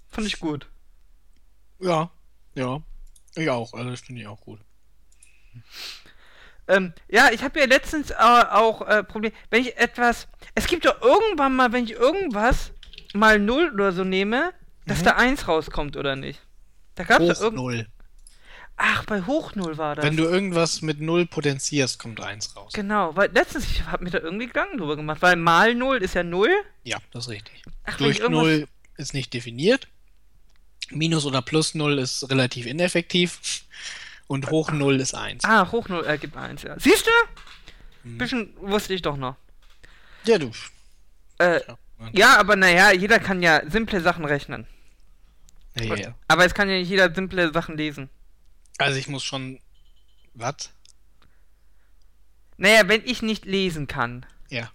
Fand ich gut. Ja, ja. Ich auch, also das finde ich auch gut. Ähm, ja, ich habe ja letztens äh, auch äh, Problem, wenn ich etwas, es gibt doch irgendwann mal, wenn ich irgendwas mal 0 oder so nehme, dass Mhm. da 1 rauskommt oder nicht. Da gab es irgend... Null. Ach, bei Hoch 0 war das. Wenn du irgendwas mit Null potenzierst, kommt eins raus. Genau, weil letztens, ich habe mir da irgendwie Gedanken drüber gemacht, weil mal 0 ist ja 0. Ja, das ist richtig. Ach, Durch irgendwas- Null ist nicht definiert. Minus oder plus Null ist relativ ineffektiv. Und hoch Null ist eins. Ah, Hoch 0 ergibt 1, ja. Siehst du? Mhm. Bisschen wusste ich doch noch. Ja, du. Äh, Ja, ja, aber naja, jeder kann ja simple Sachen rechnen. ja, ja, ja. Aber es kann ja nicht jeder simple Sachen lesen. Also ich muss schon. Was? Naja, wenn ich nicht lesen kann, Ja.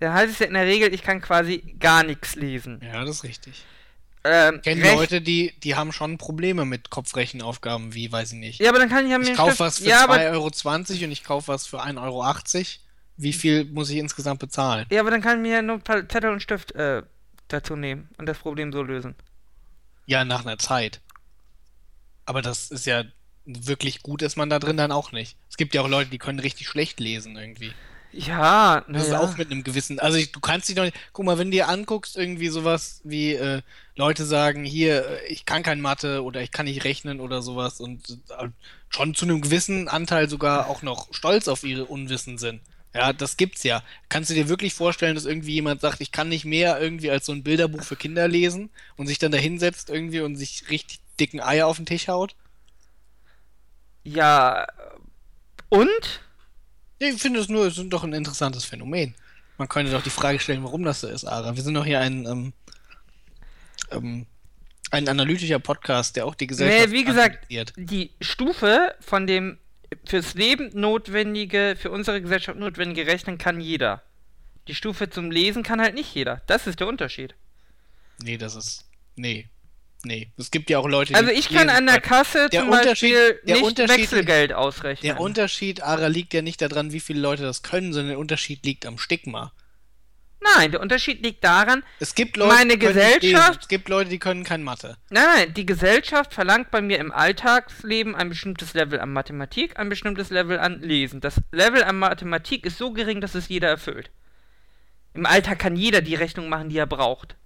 dann heißt es ja in der Regel, ich kann quasi gar nichts lesen. Ja, das ist richtig. Ähm, Ich kenne Leute, die, die haben schon Probleme mit Kopfrechenaufgaben, wie, weiß ich nicht. Ja, aber dann kann ich ja mir ich kaufe was für ja, 2,20 aber, Euro und ich kaufe was für 1,80 Euro. Wie viel muss ich insgesamt bezahlen? ja, aber dann kann ich mir ja nur ein paar Zettel und Stift äh, dazu nehmen und das Problem so lösen. Ja, nach einer Zeit. Aber das ist ja wirklich gut, ist man da drin dann auch nicht. Es gibt ja auch Leute, die können richtig schlecht lesen irgendwie. Ja, Das ist naja. auch mit einem gewissen, also ich, du kannst dich doch nicht, guck mal, wenn du dir anguckst, irgendwie sowas wie äh, Leute sagen, hier, äh, ich kann kein Mathe oder ich kann nicht rechnen oder sowas und äh, schon zu einem gewissen Anteil sogar auch noch stolz auf ihre Unwissen sind. Ja, das gibt's ja. Kannst du dir wirklich vorstellen, dass irgendwie jemand sagt, ich kann nicht mehr irgendwie als so ein Bilderbuch für Kinder lesen und sich dann da hinsetzt irgendwie und sich richtig dicken Eier auf den Tisch haut? Ja, und? Ich finde es nur, es ist doch ein interessantes Phänomen. Man könnte doch die Frage stellen, warum das so ist, Ara. Wir sind doch hier ein, ähm, ähm, ein analytischer Podcast, der auch die Gesellschaft Nee, wie gesagt, die Stufe von dem fürs Leben notwendige, für unsere Gesellschaft notwendige Rechnen kann jeder. Die Stufe zum Lesen kann halt nicht jeder. Das ist der Unterschied. Nee, das ist. Nee. Nee. Es gibt ja auch Leute, die. Also ich kann an der. Kasse Der zum Beispiel nicht Wechselgeld ausrechnen. Der Unterschied, Ara, liegt ja nicht daran, wie viele Leute das können, sondern der Unterschied liegt am Stigma. Nein, der Unterschied liegt daran, Es gibt Leute, Meine die können nicht Gesellschaft-. Es gibt Leute, die können kein Mathe. nein, nein, die Gesellschaft verlangt bei mir im Alltagsleben ein bestimmtes Level an Mathematik, ein bestimmtes Level an Lesen. Das Level an Mathematik ist so gering, dass es jeder erfüllt. Im Alltag kann jeder die Rechnung machen, die er braucht.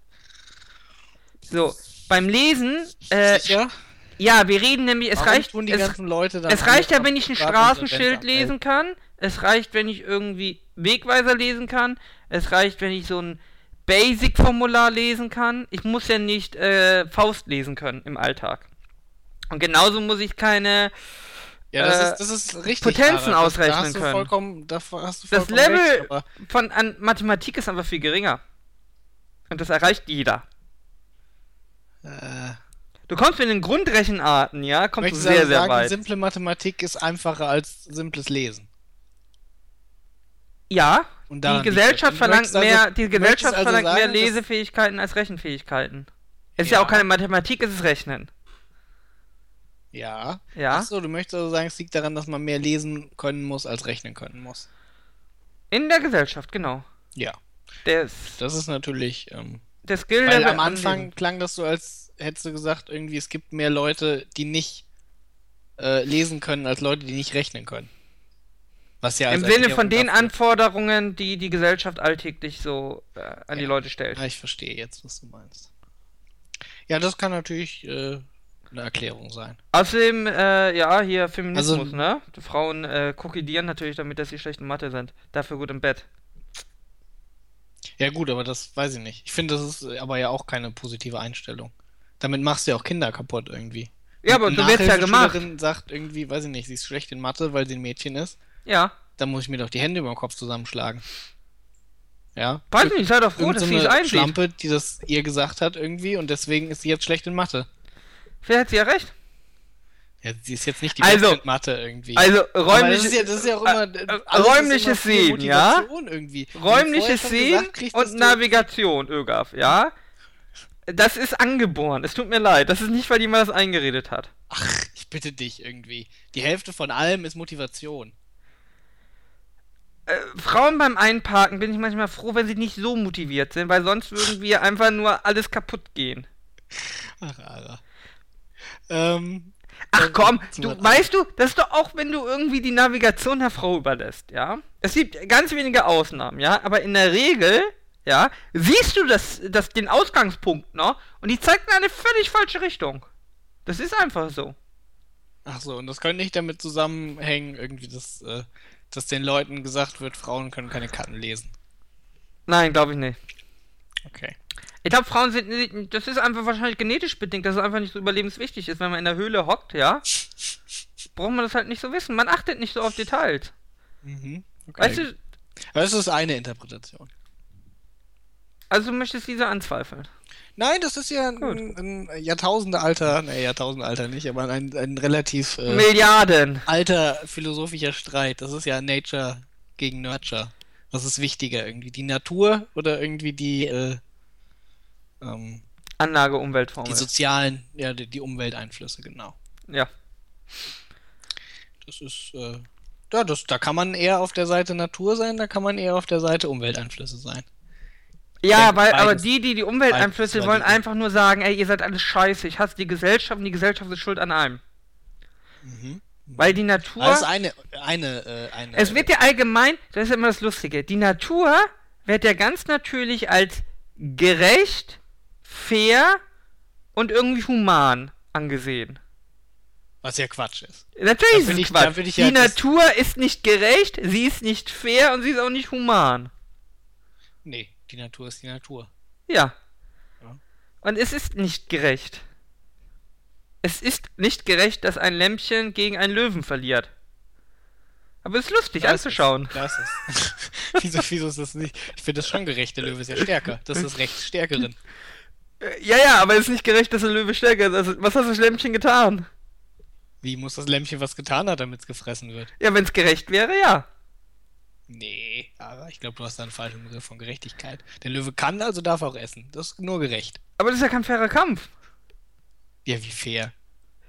So, beim Lesen, äh, Sicher? ja, wir reden nämlich, es Warum reicht, es, ganzen Leute dann es reicht ja, wenn ich ein Straßenschild lesen kann. Es reicht, wenn ich irgendwie Wegweiser lesen kann. Es reicht, wenn ich so ein Basic-Formular lesen kann. Ich muss ja nicht äh, Faust lesen können im Alltag. Und genauso muss ich keine. Ja, das, äh, ist, das ist richtig. Potenzen. Das- ausrechnen da hast du können. Vollkommen, da hast du Das vollkommen Level recht, von an Mathematik ist einfach viel geringer. Und das erreicht jeder. Äh, Du kommst mit den Grundrechenarten, ja, kommst du sehr, sehr sagen, weit. simple Mathematik ist einfacher als simples Lesen. Ja, Und die Gesellschaft verlangt also- mehr, die Gesellschaft also verlangt mehr sagen, dass- Lesefähigkeiten als Rechenfähigkeiten. Es ist ja Ja. auch keine Mathematik, es ist Rechnen. Ja. Ja. Achso, du möchtest also sagen, es liegt daran, dass man mehr lesen können muss, als rechnen können muss. In der Gesellschaft, genau. Ja. Der, Das ist natürlich. Ähm, der Skill weil am Anfang anlesen. klang das so, als hättest du gesagt, irgendwie, es gibt mehr Leute, die nicht äh, lesen können, als Leute, die nicht rechnen können. Was ja Im Sinne von den Anforderungen, die die Gesellschaft alltäglich so äh, an die Ja. Leute stellt. Ja, ich verstehe jetzt, was du meinst. Ja, das kann natürlich äh, eine Erklärung sein. Außerdem, äh, ja, hier Feminismus, Also- ne? Die Frauen äh, kokettieren natürlich damit, dass sie schlecht in Mathe sind. Dafür gut im Bett. Ja, gut, aber das weiß ich nicht. Ich finde, das ist aber ja auch keine positive Einstellung. Damit machst du ja auch Kinder kaputt irgendwie. Ja, aber so wird's ja gemacht. Nachhilfeschülerin sagt irgendwie, weiß ich nicht, sie ist schlecht in Mathe, weil sie ein Mädchen ist. Ja. Dann muss ich mir doch die Hände über den Kopf zusammenschlagen. Ja? Weiß nicht, sei doch froh, dass sie es eine einsieht. Schlampe, die das ihr gesagt hat irgendwie und deswegen ist sie jetzt schlecht in Mathe. Vielleicht hat sie ja recht. Ja, sie ist jetzt nicht die Also- in Mathe irgendwie. Also, Aber räumlich, das ist ja, ja äh, räumliches Sehen, ja? Irgendwie. Räumliches Sehen gesagt und Navigation, Ögaf, ja? Das ist angeboren. Es tut mir leid. Das ist nicht, weil jemand das eingeredet hat. Ach, ich bitte dich irgendwie. Die Hälfte von allem ist Motivation. Äh, Frauen beim Einparken bin ich manchmal froh, wenn sie nicht so motiviert sind, weil sonst würden wir einfach nur alles kaputt gehen. Ach, Ara. Ähm, Ach äh, komm, du weißt du, das ist doch auch, wenn du irgendwie die Navigation der Frau überlässt, ja? Es gibt ganz wenige Ausnahmen, ja, aber in der Regel ja, siehst du das, das, den Ausgangspunkt noch und die zeigt in eine völlig falsche Richtung. Das ist einfach so. Ach so, und das könnte nicht damit zusammenhängen, irgendwie, dass, äh, dass den Leuten gesagt wird, Frauen können keine Karten lesen. Nein, glaube ich nicht. Okay. Ich glaube, Frauen sind, das ist einfach wahrscheinlich genetisch bedingt, dass es einfach nicht so überlebenswichtig ist. Wenn man in der Höhle hockt, ja, braucht man das halt nicht so wissen. Man achtet nicht so auf Details. Mhm. okay. Weißt du, Das ist eine Interpretation. also du möchtest diese anzweifeln. Nein, das ist ja ein, ein Jahrtausendealter, ne, Jahrtausendealter nicht, aber ein, ein relativ äh, Milliarden. alter philosophischer Streit. Das ist ja Nature gegen Nurture. Was ist wichtiger irgendwie? Die Natur oder irgendwie die, äh, ähm, Anlage, die Umweltformel. sozialen, ja, die, die Umwelteinflüsse, genau. Ja. Das ist, äh, ja, das, da kann man eher auf der Seite Natur sein, da kann man eher auf der Seite Umwelteinflüsse sein. Ja, denke, weil, aber beides- die, die die Umwelteinflüsse wollen einfach nur sagen, ey, ihr seid alles scheiße, ich hasse die Gesellschaft und die Gesellschaft ist schuld an allem. Mhm. Weil die Natur, Das ist eine, eine, äh, eine. es wird ja allgemein, das ist immer das Lustige, die Natur wird ja ganz natürlich als gerecht, fair und irgendwie human angesehen. was ja Quatsch ist. Natürlich ist es Quatsch. ich die ja das- Natur ist nicht gerecht, sie ist nicht fair und sie ist auch nicht human. Nee, die Natur ist die Natur. Ja. Ja. Und es ist nicht gerecht. Es ist nicht gerecht, dass ein Lämpchen gegen einen Löwen verliert. Aber es ist lustig Das anzuschauen. Ist, das ist. wieso, wieso ist das nicht? Ich finde das schon gerecht, der Löwe ist ja stärker. Das ist das Recht des Stärkeren. Äh, Ja, ja, aber es ist nicht gerecht, dass der Löwe stärker ist. Also, was hat das Lämpchen getan? Wie muss das Lämmchen was getan haben, damit es gefressen wird? Ja, wenn es gerecht wäre, ja. Nee, aber ich glaube, du hast da einen falschen Begriff von Gerechtigkeit. Der Löwe kann, also darf auch essen. Das ist nur gerecht. Aber das ist ja kein fairer Kampf. Ja, wie fair.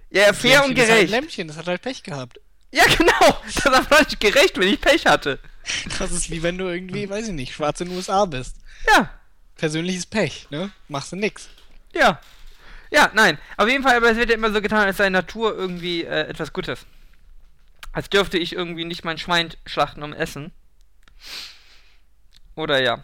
Ja, ja Das fair und Lämmchen ist halt gerecht. Lämmchen, das hat halt Pech gehabt. Ja, genau. Das aber nicht gerecht, wenn ich Pech hatte. Das ist wie wenn du irgendwie, weiß ich nicht, schwarz in den USA bist. Ja, Persönliches Pech, ne? Machst du nix. ja. Ja, nein. Auf jeden Fall, aber es wird ja immer so getan, als sei Natur irgendwie äh, etwas Gutes. Als dürfte ich irgendwie nicht mein Schwein schlachten um Essen. Oder ja.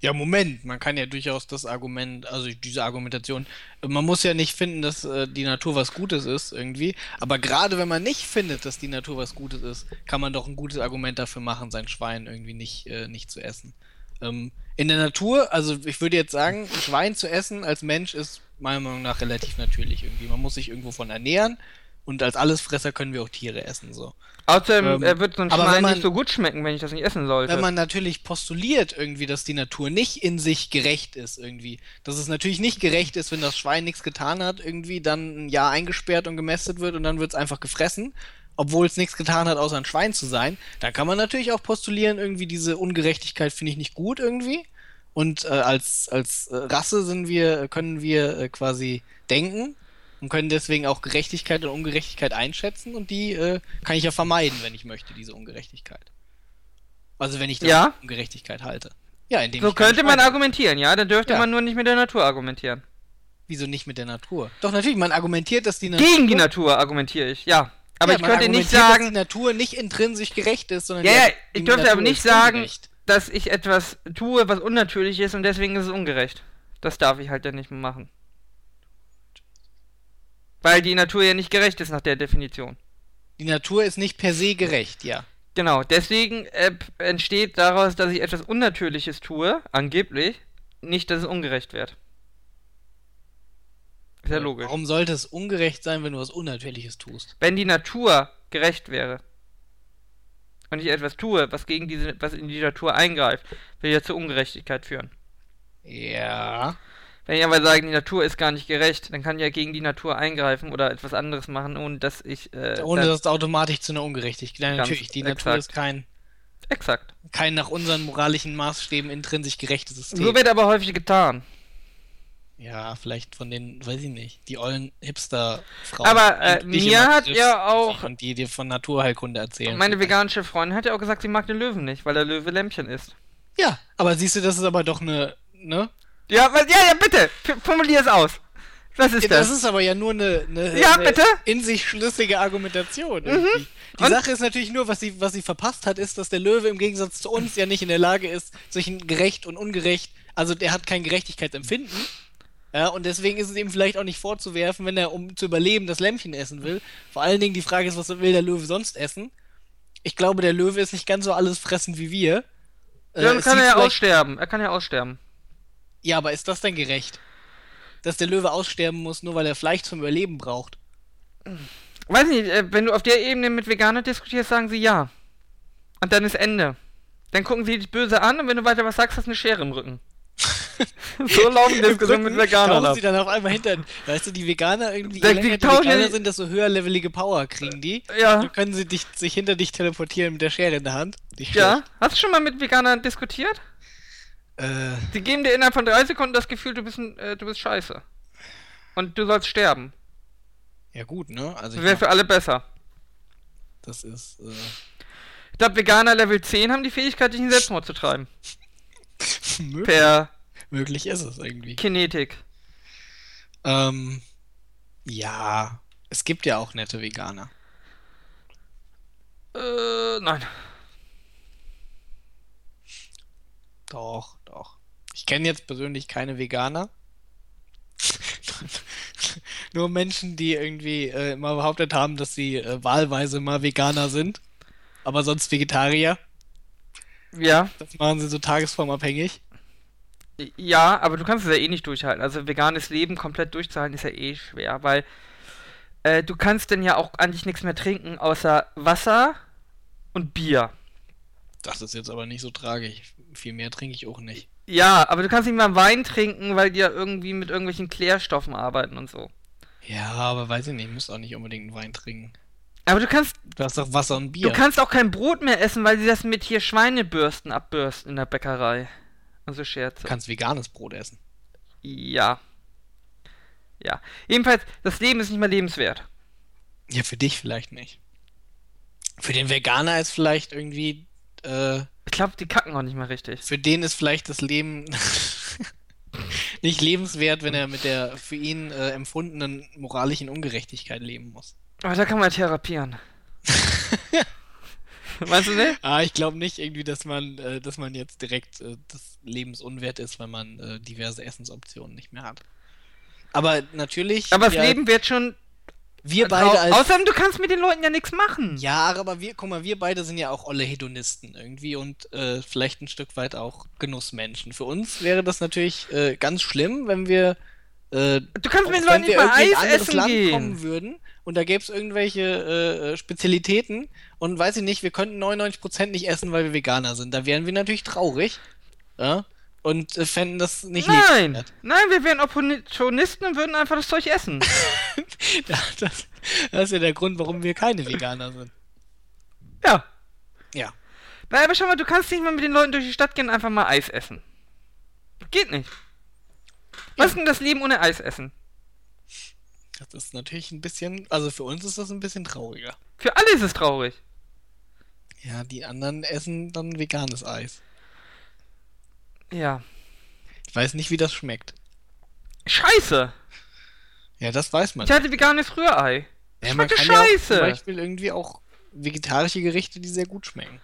Ja, Moment, man kann ja durchaus das Argument, also diese Argumentation, man muss ja nicht finden, dass äh, die Natur was Gutes ist irgendwie, aber gerade wenn man nicht findet, dass die Natur was Gutes ist, kann man doch ein gutes Argument dafür machen, sein Schwein irgendwie nicht, äh, nicht zu essen. Ähm, in der Natur, also ich würde jetzt sagen, ein Schwein zu essen als Mensch ist meiner Meinung nach relativ natürlich irgendwie. Man muss sich irgendwo von ernähren und als Allesfresser können wir auch Tiere essen, so. Außerdem Ähm, äh, wird so ein Schwein man- nicht so gut schmecken, wenn ich das nicht essen sollte. Wenn man natürlich postuliert irgendwie, dass die Natur nicht in sich gerecht ist irgendwie, dass es natürlich nicht gerecht ist, wenn das Schwein nichts getan hat, irgendwie dann ein Jahr eingesperrt und gemästet wird und dann wird es einfach gefressen, obwohl es nichts getan hat, außer ein Schwein zu sein, dann kann man natürlich auch postulieren, irgendwie diese Ungerechtigkeit finde ich nicht gut irgendwie. Und äh, als, als äh, Rasse sind wir, können wir äh, quasi denken und können deswegen auch Gerechtigkeit und Ungerechtigkeit einschätzen und die äh, kann ich ja vermeiden, wenn ich möchte, diese Ungerechtigkeit. Also wenn ich das Ja. Ungerechtigkeit halte. Ja, indem so könnte man argumentieren, ja? Dann dürfte Ja. man nur nicht mit der Natur argumentieren. Wieso nicht mit der Natur? Doch natürlich, man argumentiert, dass die Natur Gegen die Natur argumentiere ich, ja. Aber Ja, ich könnte nicht sagen, dass die Natur nicht intrinsisch gerecht ist, sondern Ja, ja, ich dürfte aber nicht sagen, ungerecht. dass ich etwas tue, was unnatürlich ist und deswegen ist es ungerecht. Das darf ich halt dann nicht mehr machen. Weil die Natur ja nicht gerecht ist nach der Definition. Die Natur ist nicht per se gerecht, ja. Genau, deswegen äh, entsteht daraus, dass ich etwas Unnatürliches tue, angeblich, nicht, dass es ungerecht wird. Ist ja logisch. Warum sollte es ungerecht sein, wenn du was Unnatürliches tust? Wenn die Natur gerecht wäre und ich etwas tue, was gegen diese, was in die Natur eingreift, will ja zur Ungerechtigkeit führen. Ja. Wenn ich aber sage, die Natur ist gar nicht gerecht, dann kann ich ja gegen die Natur eingreifen oder etwas anderes machen, ohne dass ich. Äh, Ohne dass es automatisch zu einer Ungerechtigkeit. Ganz natürlich, die Natur exakt. ist kein, Exakt. kein nach unseren moralischen Maßstäben intrinsisch gerechtes System. So wird aber häufig getan. Ja, vielleicht von den, weiß ich nicht, die ollen Hipster-Frauen. Aber, äh, mir hat ja auch- Und die dir von Naturheilkunde erzählen. Meine veganische Freundin hat ja auch gesagt, sie mag den Löwen nicht, weil der Löwe Lämpchen ist. Ja, aber siehst du, das ist aber doch eine, ne? Ja, ja, ja, bitte, formulier es aus. Was ist das? das? ist aber ja nur eine, eine, Ja, eine bitte? in sich schlüssige Argumentation. irgendwie. Die Und- Sache ist natürlich nur, was sie, was sie verpasst hat, ist, dass der Löwe im Gegensatz zu uns ja nicht in der Lage ist, zwischen gerecht und ungerecht, also der hat kein Gerechtigkeitsempfinden. Ja, und deswegen ist es ihm vielleicht auch nicht vorzuwerfen, wenn er, um zu überleben, das Lämmchen essen will. Vor allen Dingen die Frage ist, was will der Löwe sonst essen? Ich glaube, der Löwe ist nicht ganz so alles fressen wie wir. Äh, Dann es kann er ja aussterben. Er kann ja aussterben. Ja, aber ist das denn gerecht? Dass der Löwe aussterben muss, nur weil er Fleisch zum Überleben braucht? Weiß nicht, äh, wenn du auf der Ebene mit Veganern diskutierst, sagen sie ja. Und dann ist Ende. Dann gucken sie dich böse an und wenn du weiter was sagst, hast du eine Schere im Rücken. so laufen Diskussionen mit Veganern ab. sie dann auf einmal hinter. Weißt du, die Veganer irgendwie, Da- die Veganer sind, desto höherlevelige Power kriegen die. Ja. Dann können sie dich, sich hinter dich teleportieren mit der Schere in der Hand. Ja, hast du schon mal mit Veganern diskutiert? Äh, Die geben dir innerhalb von drei Sekunden das Gefühl, du bist, ein, äh, du bist scheiße. Und du sollst sterben. ja gut, ne? Also wäre für alle besser. das ist. Äh, Ich glaube, Veganer Level 10 haben die Fähigkeit, dich in Selbstmord zu treiben. Per möglich ist es irgendwie. Kinetik. Ähm, ja. Es gibt ja auch nette Veganer. Äh, nein. Doch, doch. Ich kenne jetzt persönlich keine Veganer. Nur Menschen, die irgendwie äh, immer behauptet haben, dass sie äh, wahlweise mal Veganer sind, aber sonst Vegetarier. Ja. Das machen sie so tagesformabhängig. Ja, aber du kannst es ja eh nicht durchhalten. Also veganes Leben komplett durchzuhalten ist ja eh schwer, weil äh, du kannst dann ja auch eigentlich nichts mehr trinken, außer Wasser und Bier. Das ist jetzt aber nicht so tragisch. Viel mehr trinke ich auch nicht. Ja, aber du kannst nicht mal Wein trinken, weil die ja irgendwie mit irgendwelchen Klärstoffen arbeiten und so. Ja, aber weiß ich nicht, ich muss auch nicht unbedingt einen Wein trinken. Aber du kannst, Du hast doch Wasser und Bier. du kannst auch kein Brot mehr essen, weil sie das mit hier Schweinebürsten abbürsten in der Bäckerei. Also Scherze. Du kannst veganes Brot essen. Ja. Ja. Jedenfalls, das Leben ist nicht mehr lebenswert. Ja, für dich vielleicht nicht. Für den Veganer ist vielleicht irgendwie, äh, Ich glaube, die kacken auch nicht mehr richtig. für den ist vielleicht das Leben nicht lebenswert, wenn er mit der für ihn äh, empfundenen moralischen Ungerechtigkeit leben muss. Aber da kann man therapieren. Meinst du nicht? Ah, ich glaube nicht irgendwie, dass man, äh, dass man jetzt direkt äh, des Lebens unwert ist, weil man äh, diverse Essensoptionen nicht mehr hat. Aber natürlich. Aber das ja, Leben wird schon. Wir beide als. Außerdem, du kannst mit den Leuten ja nichts machen. Ja, aber wir, guck mal, wir beide sind ja auch olle Hedonisten irgendwie und äh, vielleicht ein Stück weit auch Genussmenschen. Für uns wäre das natürlich äh, ganz schlimm, wenn wir. Äh, Du kannst mit den Leuten wir nicht mal Eis essen Land gehen. kommen würden und da gäbe es irgendwelche äh, Spezialitäten und weiß ich nicht, wir könnten 99% nicht essen, weil wir Veganer sind. Da wären wir natürlich traurig. Ja? Und äh, fänden das nicht Nein, nein, wir wären Opportunisten und würden einfach das Zeug essen. Das, das ist ja der Grund, warum wir keine Veganer sind. ja. Ja. Nein, aber schau mal, du kannst nicht mal mit den Leuten durch die Stadt gehen und einfach mal Eis essen. Geht nicht. Was ist denn das Leben ohne Eis essen? Das ist natürlich ein bisschen, also für uns ist das ein bisschen trauriger. Für alle ist es traurig. Ja, die anderen essen dann veganes Eis. Ja. Ich weiß nicht, wie das schmeckt. Scheiße. Ja, das weiß man. Ich hatte veganes Rührei. ja, man kann ja auch scheiße. zum Beispiel irgendwie auch vegetarische Gerichte, die sehr gut schmecken.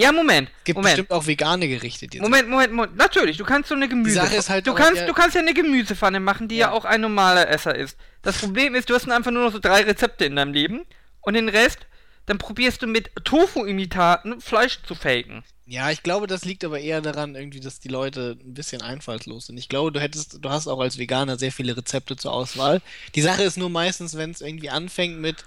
Ja, Moment. Es gibt Moment. bestimmt auch vegane Gerichte, die Moment, Moment, Moment. Natürlich, du kannst so eine Gemüse. Sache ist halt du kannst, ja- du kannst ja eine Gemüsepfanne machen, die ja. Ja. auch ein normaler Esser ist. Das Problem ist, du hast dann einfach nur noch so drei Rezepte in deinem Leben und den Rest, dann probierst du mit Tofu-Imitaten Fleisch zu faken. Ja, ich glaube, das liegt aber eher daran, irgendwie, dass die Leute ein bisschen einfallslos sind. Ich glaube, du hättest, du hast auch als Veganer sehr viele Rezepte zur Auswahl. Die Sache ist nur meistens, wenn es irgendwie anfängt mit,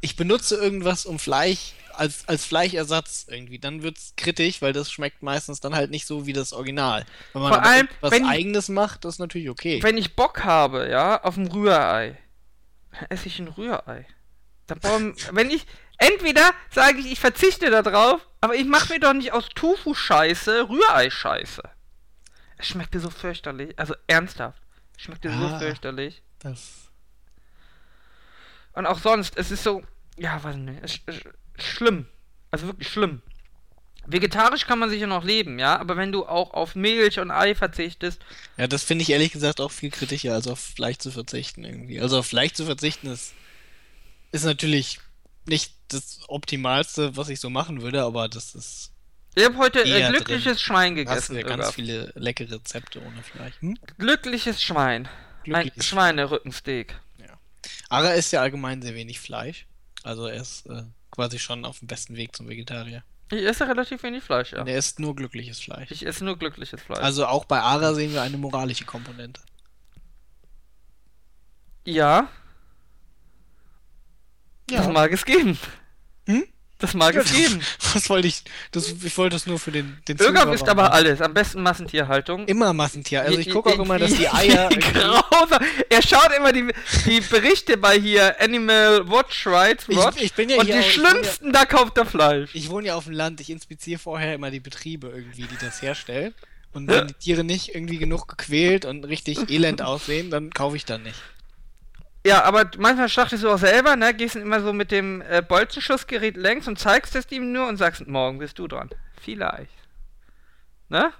ich benutze irgendwas um Fleisch als, als Fleischersatz irgendwie, dann wird's kritisch, weil das schmeckt meistens dann halt nicht so wie das Original. Wenn man Vor allem, was wenn- Eigenes macht, das ist natürlich okay. Wenn ich Bock habe, ja, auf ein Rührei, dann esse ich ein Rührei. Dann brauchen, wenn ich, entweder sage ich, ich verzichte darauf, aber ich mache mir doch nicht aus Tofu-Scheiße Rührei-Scheiße. Es schmeckte so fürchterlich, also ernsthaft. Es schmeckte so Ah. fürchterlich. Das, Und auch sonst, es ist so, ja, weiß nicht, es ist schlimm. Also wirklich schlimm. Vegetarisch kann man sicher noch leben, ja, aber wenn du auch auf Milch und Ei verzichtest, Ja, das finde ich ehrlich gesagt auch viel kritischer, als auf Fleisch zu verzichten irgendwie. Also auf Fleisch zu verzichten ist, ist natürlich nicht das Optimalste, was ich so machen würde, aber das ist. ich habe heute äh, glückliches Schwein Du hast gegessen. ja ganz viele leckere Rezepte ohne Fleisch. Hm? Glückliches Schwein. Ein Glückliches Ara isst ja allgemein sehr wenig Fleisch. Also er ist äh, quasi schon auf dem besten Weg zum Vegetarier. Ich esse relativ wenig Fleisch, ja. Und er isst nur glückliches Fleisch. Ich esse nur glückliches Fleisch. Also auch bei Ara sehen wir eine moralische Komponente. ja, das mag es geben. Das mag es geben. Was wollte ich? Das, ich wollte das nur für den, den Zuhörer ist aber machen. alles. Am besten Massentierhaltung. Immer Massentier. Also ich gucke auch immer, dass die Eier. grausam. Er schaut immer die, die Berichte bei hier Animal Watch Rights Ich- Watch ich bin ja und hier die auch- ich bin ja- schlimmsten, da kauft er Fleisch. Ich wohne ja auf dem Land, ich inspiziere vorher immer die Betriebe irgendwie, die das herstellen. Und wenn die Tiere nicht irgendwie genug gequält und richtig elend aussehen, dann kaufe ich dann nicht. Ja, aber manchmal schlachtest du auch selber, ne? Gehst dann immer so mit dem äh, Bolzenschussgerät längs und zeigst es ihm nur und sagst, morgen bist du dran. Vielleicht. Ne?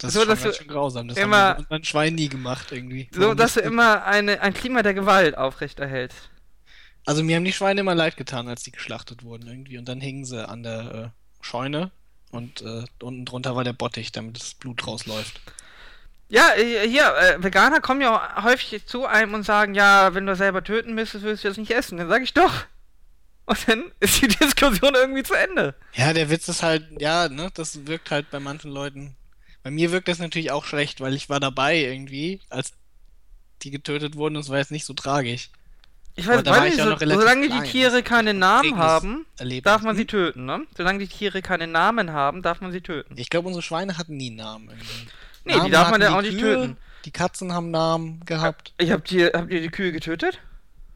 Das So, ist schon dass du schön grausam. Das immer- haben unseren Schwein nie gemacht irgendwie. So, Warum dass du immer eine, ein Klima der Gewalt aufrechterhältst. Also mir haben die Schweine immer leid getan, als die geschlachtet wurden irgendwie. Und dann hingen sie an der äh, Scheune und äh, unten drunter war der Bottich, damit das Blut rausläuft. Ja, äh, hier, äh, Veganer kommen ja auch häufig zu einem und sagen, ja, wenn du selber töten müsstest, würdest du das nicht essen. Dann sage ich doch. Und dann ist die Diskussion irgendwie zu Ende. Ja, der Witz ist halt, ja, ne, das wirkt halt bei manchen Leuten. Bei mir wirkt das natürlich auch schlecht, weil ich war dabei irgendwie, als die getötet wurden, und es war jetzt nicht so tragisch. Ich weiß, weiß ich nicht, so, solange die klein. Tiere Das keine ist Namen haben, Erlebnis. darf man sie Hm? töten, ne? Solange die Tiere keine Namen haben, darf man sie töten. Ich glaube, unsere Schweine hatten nie Namen irgendwie. Nee, die darf man ja auch die nicht Kühe, töten. Die Katzen haben Namen gehabt. Ich hab die, habt ihr die Kühe getötet?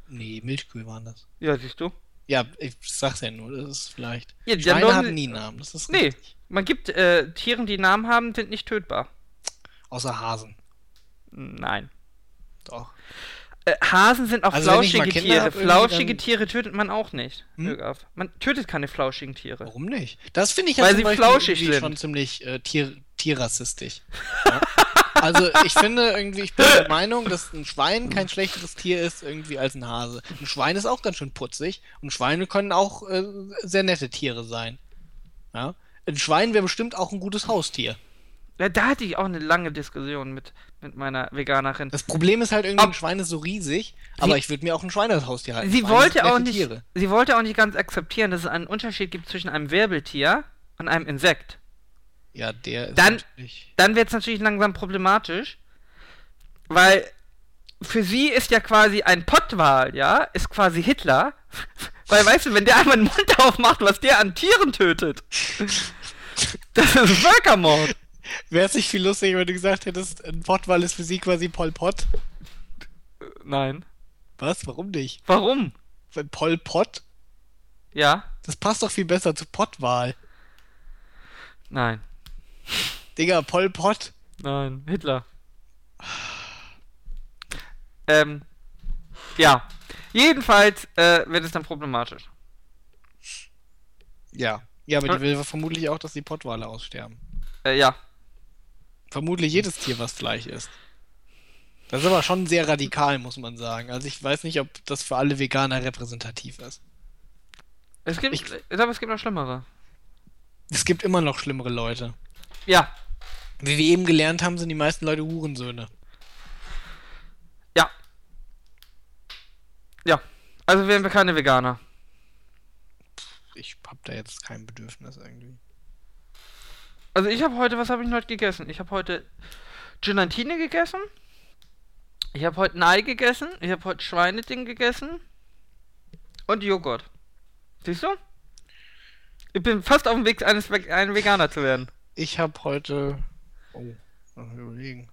Nee, Milchkühe waren das. Ja, siehst du. Ja, ich sag's ja nur, das ist vielleicht. Ja, dann Schweine sie- nie Namen, das ist Nee, richtig. man gibt äh, Tieren, die Namen haben, sind nicht tötbar. Außer Hasen. Nein. Doch. Äh, Hasen sind auch Also flauschige Tiere. hab, flauschige dann- Tiere tötet man auch nicht. Hm? Man tötet keine flauschigen Tiere. Warum nicht? Das finde ich ja Weil sie Beispiel flauschig sind. schon ziemlich äh, tier tierrassistisch. Ja? Also ich finde irgendwie, ich bin der Meinung, dass ein Schwein kein schlechteres Tier ist irgendwie als ein Hase. Ein Schwein ist auch ganz schön putzig und Schweine können auch äh, sehr nette Tiere sein. Ja? Ein Schwein wäre bestimmt auch ein gutes Haustier. Ja, da hatte ich auch eine lange Diskussion mit, mit meiner Veganerin. Das Problem ist halt irgendwie, Ob- ein Schwein ist so riesig, aber ich würde mir auch ein Schwein als Haustier halten. Sie Schweine wollte auch nicht, Tiere. sie wollte auch nicht ganz akzeptieren, dass es einen Unterschied gibt zwischen einem Wirbeltier und einem Insekt. Ja, der ist Dann- natürlich... Dann wird es natürlich langsam problematisch, weil für sie ist ja quasi ein Pottwal, ja, ist quasi Hitler. Weil, weißt du, wenn der einmal den Mund aufmacht, was der an Tieren tötet, das ist Völkermord. Wäre es nicht viel lustiger, wenn du gesagt hättest, ein Pottwal ist für sie quasi Pol Pot? Nein. Was? Warum nicht? Warum? Weil Pol Pot? Ja? Das passt doch viel besser zu Pottwal. Nein. Digga, Pol Pot. Nein. Hitler. Ähm. Ja. Jedenfalls äh, wird es dann problematisch. Ja. Ja, aber die will vermutlich auch, dass die Pottwale aussterben. Äh, ja. Vermutlich jedes Tier, was Fleisch isst. Das ist aber schon sehr radikal, muss man sagen. Also ich weiß nicht, ob das für alle Veganer repräsentativ ist. Es gibt, Ich- ich glaube, es gibt noch schlimmere. Es gibt immer noch schlimmere Leute. Ja. Wie wir eben gelernt haben, sind die meisten Leute Hurensöhne. Ja. Ja. Also wären wir keine Veganer. Ich hab da jetzt kein Bedürfnis irgendwie. Also ich habe heute, was habe ich heute gegessen? Ich habe heute Gelatine gegessen. Ich habe heute ein Ei gegessen. Ich habe heute Schweineding gegessen. Und Joghurt. Siehst du? Ich bin fast auf dem Weg, eines ein Veganer zu werden. Ich habe heute. Oh, überlegen.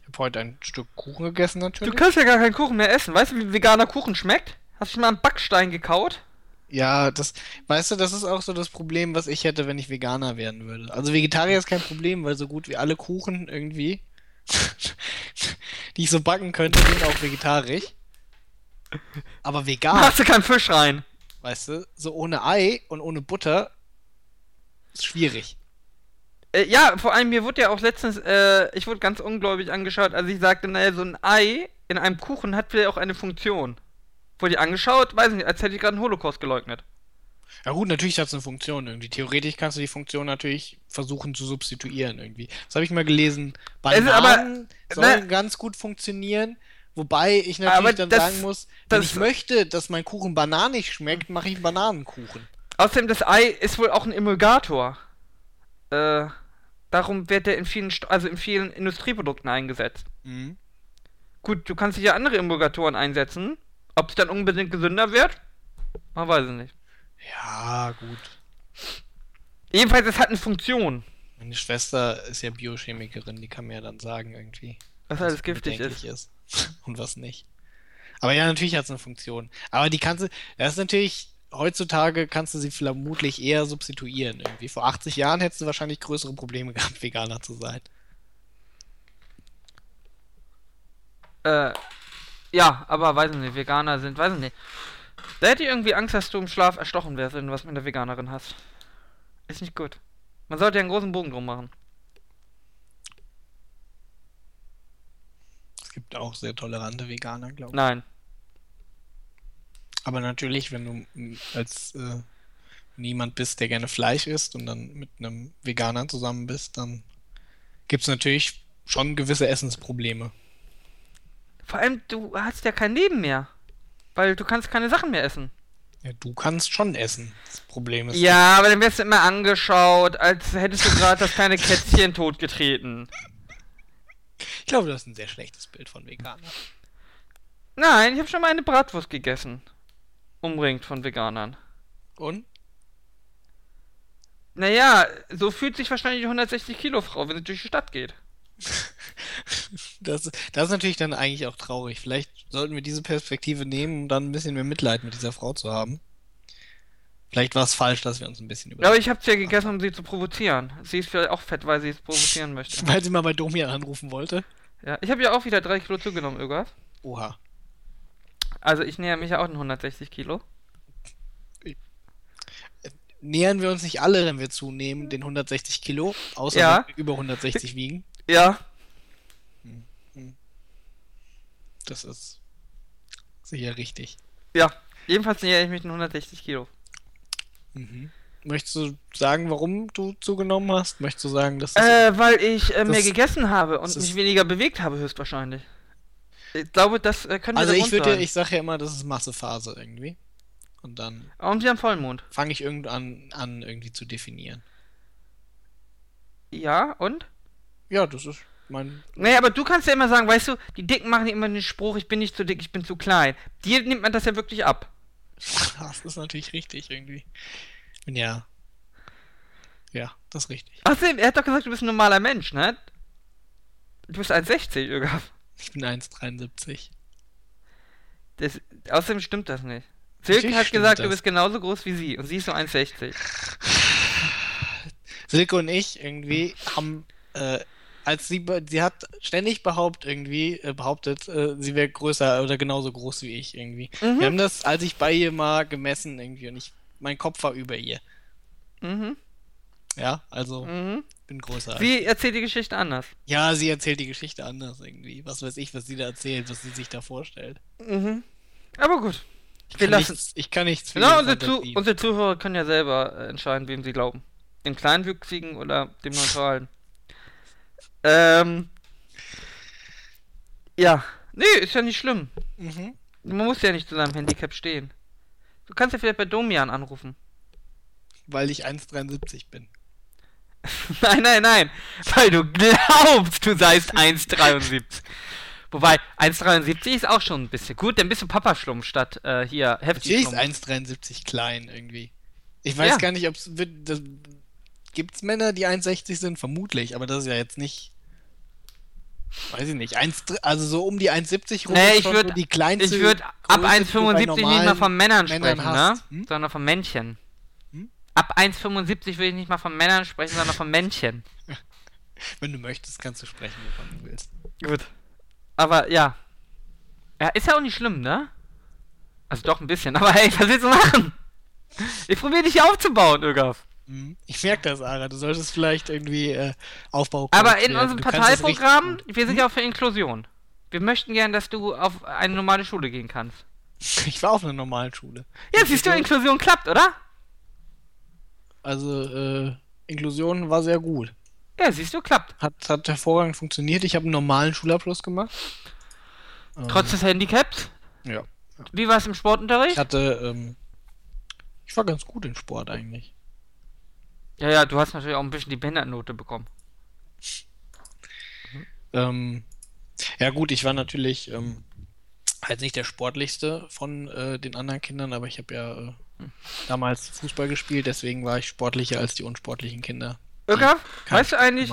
Ich habe heute ein Stück Kuchen gegessen Du natürlich. kannst ja gar keinen Kuchen mehr essen. Weißt du, wie veganer Kuchen schmeckt? Hast du schon mal einen Backstein gekaut? Ja, das, weißt du, das ist auch so das Problem, was ich hätte, wenn ich Veganer werden würde. Also Vegetarier ist kein Problem, weil so gut wie alle Kuchen irgendwie, die ich so backen könnte, sind auch vegetarisch. Aber vegan, Machst du keinen Fisch rein? weißt du, so ohne Ei und ohne Butter, ist schwierig. Äh, ja, vor allem mir wurde ja auch letztens, äh, ich wurde ganz ungläubig angeschaut, als ich sagte, naja, so ein Ei in einem Kuchen hat vielleicht auch eine Funktion. Wurde ich angeschaut, weiß nicht, als hätte ich gerade einen Holocaust geleugnet. Ja gut, natürlich hat es eine Funktion irgendwie. Theoretisch kannst du die Funktion natürlich versuchen zu substituieren irgendwie. Das habe ich mal gelesen. Bananen aber- sollen ne- ganz gut funktionieren. Wobei ich natürlich dann das- sagen muss, wenn ich möchte, dass mein Kuchen bananig schmeckt, mache ich einen Bananenkuchen. Außerdem, das Ei ist wohl auch ein Emulgator. Äh, darum wird der in vielen, Sto- also in vielen Industrieprodukten eingesetzt. Mhm. Gut, du kannst sicher andere Emulgatoren einsetzen. Ob es dann unbedingt gesünder wird? Man weiß es nicht. Ja, gut. Jedenfalls, es hat eine Funktion. Meine Schwester ist ja Biochemikerin, die kann mir ja dann sagen irgendwie. Was alles giftig ist. ist. Und was nicht. Aber ja, natürlich hat es eine Funktion. Aber die kannst du, das ist natürlich, heutzutage kannst du sie vermutlich eher substituieren irgendwie. Vor 80 Jahren hättest du wahrscheinlich größere Probleme gehabt, Veganer zu sein. Äh, ja, aber weiß ich nicht, Veganer sind, weiß ich nicht. Da hätte ich irgendwie Angst, dass du im Schlaf erstochen wirst, wenn du was mit einer Veganerin hast. Ist nicht gut. Man sollte ja einen großen Bogen drum machen. Es gibt auch sehr tolerante Veganer, glaube ich. Nein. Aber natürlich, wenn du als äh, niemand bist, der gerne Fleisch isst und dann mit einem Veganer zusammen bist, dann gibt es natürlich schon gewisse Essensprobleme. Vor allem, du hast ja kein Leben mehr. Weil du kannst keine Sachen mehr essen. Ja, du kannst schon essen. Das Problem ist, Ja, aber dann wirst du immer angeschaut, als hättest du gerade das kleine Kätzchen totgetreten. ich glaube, das ist ein sehr schlechtes Bild von Veganern. Nein, ich habe schon mal eine Bratwurst gegessen. Umringt von Veganern. Und? Naja, so fühlt sich wahrscheinlich die 160 Kilo Frau, wenn sie durch die Stadt geht. Das, das ist natürlich dann eigentlich auch traurig. Vielleicht sollten wir diese Perspektive nehmen, um dann ein bisschen mehr Mitleid mit dieser Frau zu haben. Vielleicht war es falsch, dass wir uns ein bisschen über. Aber ich hab's ja gegessen, um sie zu provozieren. Sie ist vielleicht auch fett, weil sie es provozieren möchte. Weil sie mal bei Domian anrufen wollte. Ja, ich habe ja auch wieder 3 Kilo zugenommen, Ögaf. Oha. Also ich näher mich ja auch an 160 Kilo. Nähern wir uns nicht alle, wenn wir zunehmen, den 160 Kilo, außer Ja. wenn wir über 160 wiegen. Ja. Das ist sicher richtig. Ja. Jedenfalls näher ich mich an 160 Kilo. Mhm. Möchtest du sagen, warum du zugenommen hast? Möchtest du sagen, dass das Äh, weil ich äh, mehr gegessen habe und mich weniger bewegt habe, höchstwahrscheinlich. Ich glaube, das äh, könnte Also der ich würde, ich sage ja immer, das ist Massephase irgendwie. Und dann Und wir haben Vollmond. fange ich irgendwann an, irgendwie zu definieren. Ja, und? Ja, das ist mein. Naja, aber du kannst ja immer sagen, weißt du, die Dicken machen ja immer den Spruch, ich bin nicht zu dick, ich bin zu klein. Dir nimmt man das ja wirklich ab. Das ist natürlich richtig irgendwie. Ja. Ja, das ist richtig. Außerdem, er hat doch gesagt, du bist ein normaler Mensch, ne? Du bist 1,60, Ögaf. Ich bin 1,73. Das, außerdem stimmt das nicht. Silke hat gesagt, du das. bist genauso groß wie sie und sie ist nur 1,60. Silke und ich irgendwie haben, äh, als sie, sie hat ständig behauptet irgendwie, äh, behauptet, äh, sie wäre größer oder genauso groß wie ich irgendwie. Mhm. Wir haben das, als ich bei ihr mal gemessen irgendwie und ich, mein Kopf war über ihr. Mhm, Ja, also mhm. bin größer. als Sie erzählt die Geschichte anders. Ja, sie erzählt die Geschichte anders irgendwie. Was weiß ich, was sie da erzählt, was sie sich da vorstellt. Mhm. Aber gut. Ich Wir kann, lassen- nichts, ich kann nichts für Genau, unsere, Zu unsere Zuhörer können ja selber äh, entscheiden, wem sie glauben. Dem Kleinwüchsigen oder dem Neutralen. ähm. Ja. Nee, ist ja nicht schlimm. Mhm. Man muss ja nicht zu seinem Handicap stehen. Du kannst ja vielleicht bei Domian anrufen. Weil ich 1,73 bin. nein, nein, nein. Weil du glaubst, du seist 1,73. Wobei, 1,73 ist auch schon ein bisschen gut, dann bist du Papaschlumm statt äh, hier heftig. Natürlich ist 1,73 klein irgendwie. Ich weiß Ja. gar nicht, ob es. Gibt es Männer, die 1,60 sind? Vermutlich, aber das ist ja jetzt nicht. Weiß ich nicht. 1, also so um die 1,70 rum. Nee, ich schon würd- so die kleinste Ich würde ab Größe, die du bei 1,75 nicht mal von Männern Männern sprechen, hast. ne? Hm? Sondern von Männchen. Hm? Ab 1,75 will ich nicht mal von Männern sprechen, sondern von Männchen. Wenn du möchtest, kannst du sprechen, wovon du willst. Gut. Aber ja. Ja, ist ja auch nicht schlimm, ne? Also doch ein bisschen, aber hey, was willst du machen? Ich probiere dich hier aufzubauen, Ögaf. Mhm. Ich merke das, Ara. Du solltest vielleicht irgendwie äh, Aufbau. Aber in unserem Parteiprogramm, wir sind ja auch für Inklusion. Wir möchten gern, dass du auf eine normale Schule gehen kannst. Ich war auf einer normalen Schule. Ja, siehst du, Inklusion klappt, oder? Also, äh, Inklusion war sehr gut. Ja, siehst du, klappt. Hat, hat hervorragend funktioniert. Ich habe einen normalen Schulabschluss gemacht. Trotz des Handicaps? Ja. Wie war es im Ich Sportunterricht? hatte, ähm, ich war ganz gut in Sport eigentlich. Ja, ja, du hast natürlich auch ein bisschen die Behindertennote bekommen. Ähm, ja gut, ich war natürlich ähm, halt nicht der sportlichste von äh, den anderen Kindern, aber ich habe ja äh, damals Fußball gespielt, deswegen war ich sportlicher als die unsportlichen Kinder. Irka, keinen weißt du eigentlich,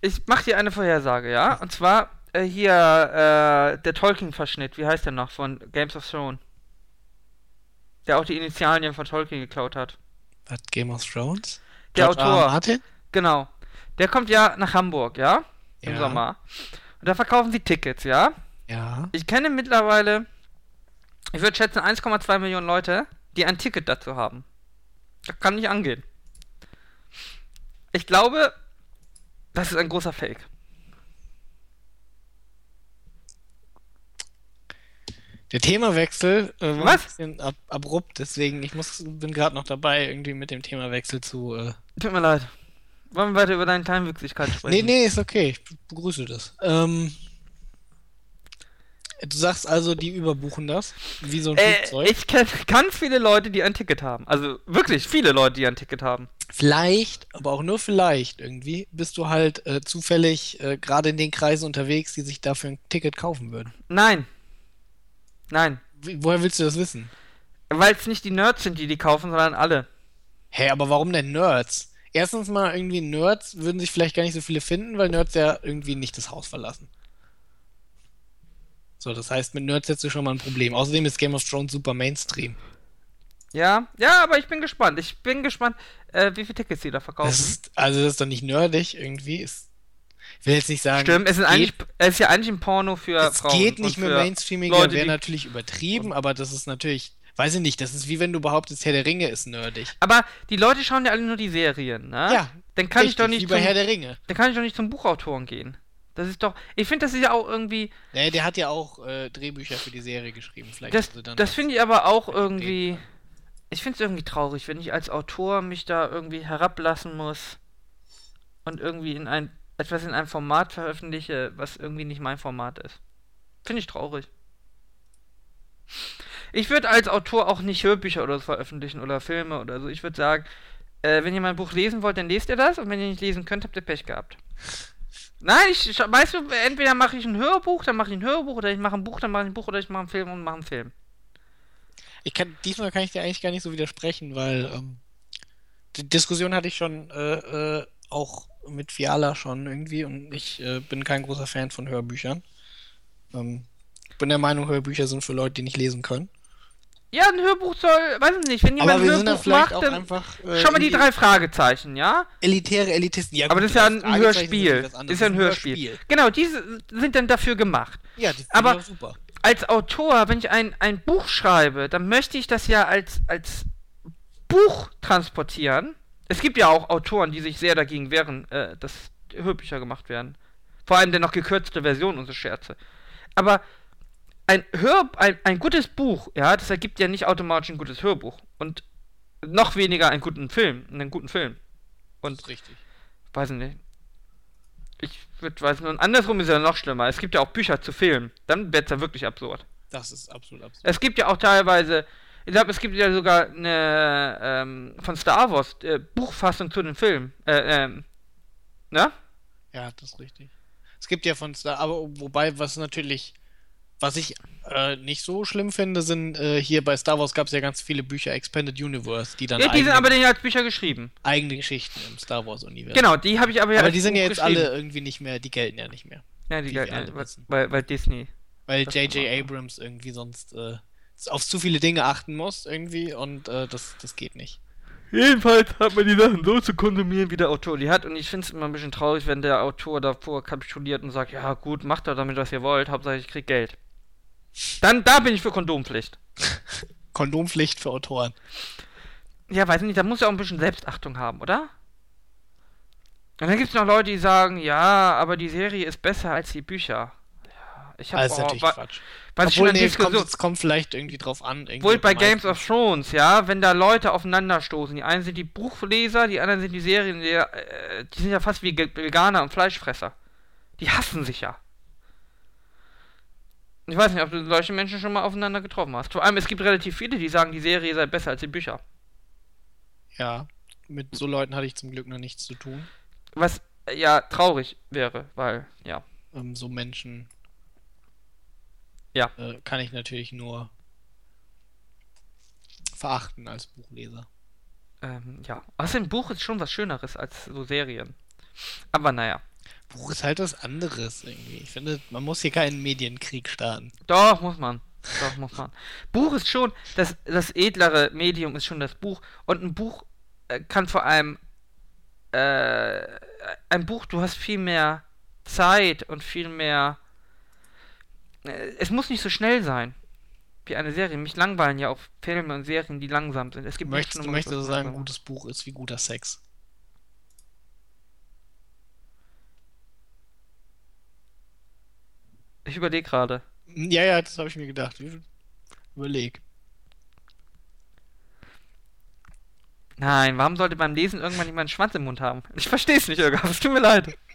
ich mach dir eine Vorhersage, ja? Und zwar äh, hier äh, der Tolkien-Verschnitt, wie heißt der noch, von Games of Thrones. Der auch die Initialien von Tolkien geklaut hat. Was, Game of Thrones? Der George. R. Autor. Martin? Genau. Der kommt ja nach Hamburg, ja? Im Ja. Sommer. Und da verkaufen sie Tickets, ja? Ja. Ich kenne mittlerweile, ich würde schätzen, 1,2 Millionen Leute, die ein Ticket dazu haben. Das kann nicht angehen. Ich glaube, das ist ein großer Fake. Der Themawechsel äh, war Was? ein bisschen ab abrupt, deswegen ich muss, bin gerade noch dabei, irgendwie mit dem Themawechsel zu. Äh... Tut mir leid. Wollen wir weiter über deine Kleinwüchsigkeit sprechen? Nee, nee, ist okay, ich begrüße das. Ähm, du sagst also, die überbuchen das, wie so ein Äh, Flugzeug. ich kenne ganz viele Leute, die ein Ticket haben. Also wirklich viele Leute, die ein Ticket haben. Vielleicht, aber auch nur vielleicht irgendwie, bist du halt äh, zufällig äh, gerade in den Kreisen unterwegs, die sich dafür ein Ticket kaufen würden. Nein. Nein. Wie, woher willst du das wissen? Weil es nicht die Nerds sind, die die kaufen, sondern alle. Hä, aber warum denn Nerds? Erstens mal irgendwie Nerds würden sich vielleicht gar nicht so viele finden, weil Nerds ja irgendwie nicht das Haus verlassen. So, das heißt, mit Nerds hättest du schon mal ein Problem. Außerdem ist Game of Thrones super Mainstream. Ja, ja, aber ich bin gespannt. Ich bin gespannt, äh, wie viele Tickets die da verkaufen. Das ist, also das ist doch nicht nerdig irgendwie. Ist, ich will jetzt nicht sagen, Stimmt, es ist, geht, eigentlich, es ist ja eigentlich ein Porno für es Frauen. geht nicht mehr Mainstreaming, Leute, wäre natürlich übertrieben, aber das ist natürlich, weiß ich nicht, das ist wie wenn du behauptest, Herr der Ringe ist nerdig. Aber die Leute schauen ja alle nur die Serien, ne? Ja, Dann kann ich Richtig, doch nicht wie bei zum, Herr der Ringe. dann kann ich doch nicht zum Buchautoren gehen. Das ist doch. Ich finde, das ist ja auch irgendwie. Nee, der hat ja auch äh, Drehbücher für die Serie geschrieben. Vielleicht Das, das finde ich aber auch irgendwie. Ich finde es irgendwie traurig, wenn ich als Autor mich da irgendwie herablassen muss und irgendwie in ein etwas in einem Format veröffentliche, was irgendwie nicht mein Format ist. Finde ich traurig. Ich würde als Autor auch nicht Hörbücher oder so veröffentlichen oder Filme oder so. Ich würde sagen, äh, wenn ihr mein Buch lesen wollt, dann lest ihr das und wenn ihr nicht lesen könnt, habt ihr Pech gehabt. Nein, ich, ich weißt du, entweder mache ich ein Hörbuch, dann mache ich ein Hörbuch oder ich mache ein Buch, dann mache ich ein Buch oder ich mache einen Film und mache einen Film. Ich kann, diesmal kann ich dir eigentlich gar nicht so widersprechen, weil ähm, die Diskussion hatte ich schon äh, äh, auch mit Fiala schon irgendwie und ich äh, bin kein großer Fan von Hörbüchern. Ähm, ich bin der Meinung, Hörbücher sind für Leute, die nicht lesen können. Ja, ein Hörbuch soll, weiß ich nicht, wenn jemand Aber ein sind Hörbuch macht, dann einfach. äh, schau mal die drei Fragezeichen, ja? Elitäre Elitisten. Ja, Aber gut, das ist ja ein sind Hörspiel. anderes. Ist ja ein Hörspiel. Genau, diese sind dann dafür gemacht. Ja, die Aber- aber super. Als Autor, wenn ich ein, ein Buch schreibe, dann möchte ich das ja als, als Buch transportieren. Es gibt ja auch Autoren, die sich sehr dagegen wehren, äh, dass Hörbücher gemacht werden. Vor allem dann noch gekürzte Versionen und so Scherze. Aber ein Hör ein, ein gutes Buch, ja, das ergibt ja nicht automatisch ein gutes Hörbuch. Und noch weniger einen guten Film, einen guten Film. Das Und ist richtig. weiß ich nicht. Ich würde weiß nicht, und andersrum ist ja noch schlimmer. Es gibt ja auch Bücher zu Filmen. Dann wird es ja wirklich absurd. Das ist absolut absurd. Es gibt ja auch teilweise, ich glaube, es gibt ja sogar eine ähm, von Star Wars äh, Buchfassung zu den Filmen. Äh, ähm, ne? Ja, das ist richtig. Es gibt ja von Star, aber wobei, was natürlich, was ich äh, nicht so schlimm finde, sind äh, hier bei Star Wars gab es ja ganz viele Bücher Expanded Universe, die dann Ja, die sind eigene, aber dann ja als Bücher geschrieben. eigene Geschichten im Star Wars Universum. Genau, die habe ich aber ja Aber die sind ja jetzt alle irgendwie nicht mehr, die gelten ja nicht mehr. Ja, die gelten ja, alle weil, weil, Disney. Weil J.J. Abrams irgendwie sonst äh, auf zu viele Dinge achten muss irgendwie und äh, das, das geht nicht. Jedenfalls hat man die Sachen so zu konsumieren, wie der Autor die hat. Und ich finde es immer ein bisschen traurig, wenn der Autor davor kapituliert und sagt, ja gut, macht doch damit, was ihr wollt, Hauptsache ich krieg Geld. Dann, da bin ich für Kondompflicht. Kondompflicht für Autoren. ja, weiß nicht, da muss ja auch ein bisschen Selbstachtung haben, oder? Und dann gibt es noch Leute, die sagen, ja, aber die Serie ist besser als die Bücher. Ja, ich habe Also ist oh, natürlich Quatsch. was Obwohl, nee, es kommt, Diskussion, es kommt vielleicht irgendwie drauf an. Wohl bei Games of Thrones, ja, wenn da Leute aufeinanderstoßen. Die einen sind die Buchleser, die anderen sind die Serien, die, äh, die sind ja fast wie Veganer und Fleischfresser. Die hassen sich ja. Ich weiß nicht, ob du solche Menschen schon mal aufeinander getroffen hast. Vor allem, es gibt relativ viele, die sagen, die Serie sei besser als die Bücher. Ja, mit so Leuten hatte ich zum Glück noch nichts zu tun. Was äh, ja traurig wäre, weil, ja. Ähm, so Menschen. Ja. Äh, kann ich natürlich nur verachten als Buchleser. Ähm, ja. Außerdem, ein Buch ist schon was Schöneres als so Serien. Aber naja. Buch ist halt was anderes irgendwie. Ich finde, man muss hier keinen Medienkrieg starten. Doch, muss man. Doch, muss man. Buch ist schon, das, das edlere Medium ist schon das Buch. Und ein Buch äh, kann vor allem, äh, ein Buch, du hast viel mehr Zeit und viel mehr, äh, es muss nicht so schnell sein. Wie eine Serie. Mich langweilen ja auch Filme und Serien, die langsam sind. Es gibt Möchtest, du möchtest Schlimmeres also als sagen, ein gutes Buch ist wie guter Sex. Ich überlege gerade. Ja, ja, das habe ich mir gedacht. Überleg. Nein, warum sollte beim Lesen irgendwann jemand einen Schwanz im Mund haben? Ich verstehe es nicht, Irga. Es tut mir leid.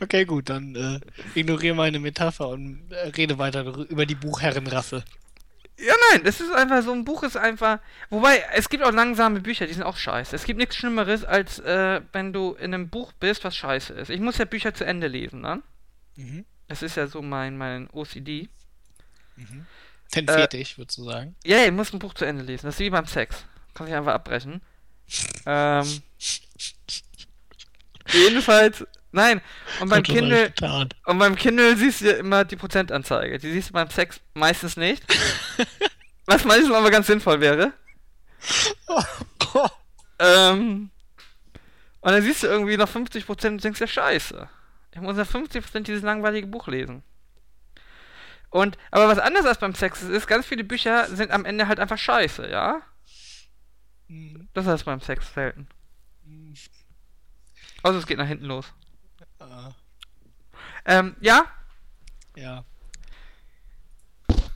Okay, gut, dann äh, ignoriere meine Metapher und äh, rede weiter über die Buchherrenrasse. Ja, nein, es ist einfach so ein Buch ist einfach. Wobei, es gibt auch langsame Bücher, die sind auch scheiße. Es gibt nichts Schlimmeres, als äh, wenn du in einem Buch bist, was scheiße ist. Ich muss ja Bücher zu Ende lesen, ne? Mhm. Das ist ja so mein, mein OCD. Mhm. Ten Äh, Fetisch, würdest du sagen. Ja, ja, ich muss ein Buch zu Ende lesen. Das ist wie beim Sex. Kann ich einfach abbrechen. ähm. Jedenfalls, nein. Und beim Kindle, und beim Kindle siehst du ja immer die Prozentanzeige. Die siehst du beim Sex meistens nicht. was meistens aber ganz sinnvoll wäre. Ähm, und dann siehst du irgendwie noch 50% und denkst ja scheiße. Ich muss ja 50% dieses langweilige Buch lesen. Und, aber was anders als beim Sex ist, ganz viele Bücher sind am Ende halt einfach scheiße, ja? Mhm. Das ist beim Sex selten. Mhm. Außer es geht nach hinten los. Äh, Ähm, ja, ja.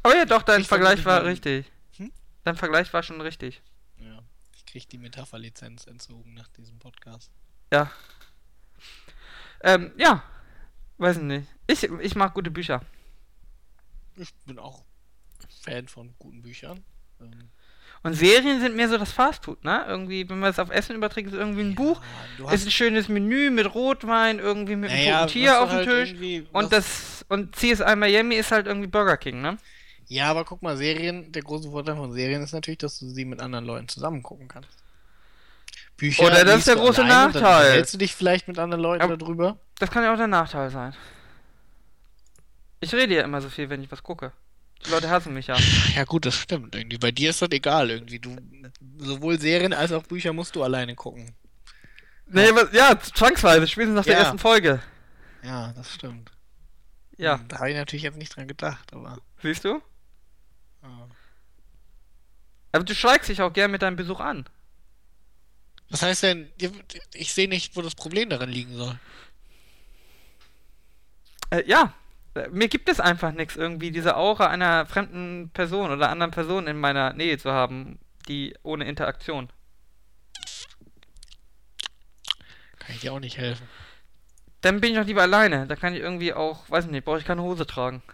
aber ja doch, dein Ich Vergleich war richtig. Hm? Dein Vergleich war schon richtig. Ja. Ich krieg die Metapherlizenz entzogen nach diesem Podcast. Ja. Ähm, ja. Weiß ich nicht. Ich, ich mag gute Bücher. Ich bin auch Fan von guten Büchern. Ähm, Und Serien sind mehr so das Fastfood, ne? Irgendwie, wenn man es auf Essen überträgt, ist irgendwie ein Buch. du Ist ein schönes Menü mit Rotwein, irgendwie mit einem Naja, toten Tier auf dem halt Tisch. Und das und CSI Miami ist halt irgendwie Burger King, ne? Ja, aber guck mal, Serien, der große Vorteil von Serien ist natürlich, dass du sie mit anderen Leuten zusammen gucken kannst. Bücher Oder das ist der große Nachteil. unterhältst du dich vielleicht mit anderen Leuten Aber- darüber? Das kann ja auch der Nachteil sein. Ich rede ja immer so viel, wenn ich was gucke. Die Leute hassen mich ja. Ja gut, das stimmt irgendwie. Bei dir ist das egal irgendwie. Du sowohl Serien als auch Bücher musst du alleine gucken. Nee, was, ja, zwangsweise, spätestens nach der Ja. ersten Folge. Ja, das stimmt. Ja, Hm, Da habe ich natürlich jetzt nicht dran gedacht, aber. siehst du? ja. Aber du schreibst dich auch gern mit deinem Besuch an. Was heißt denn, ich sehe nicht, wo das Problem daran liegen soll. Äh, ja, Äh, mir gibt es einfach nichts, irgendwie diese Aura einer fremden Person oder anderen Person in meiner Nähe zu haben, die ohne Interaktion. Kann ich dir auch nicht helfen. Dann bin ich doch lieber alleine. Da kann ich irgendwie auch, weiß nicht, brauche ich keine Hose tragen.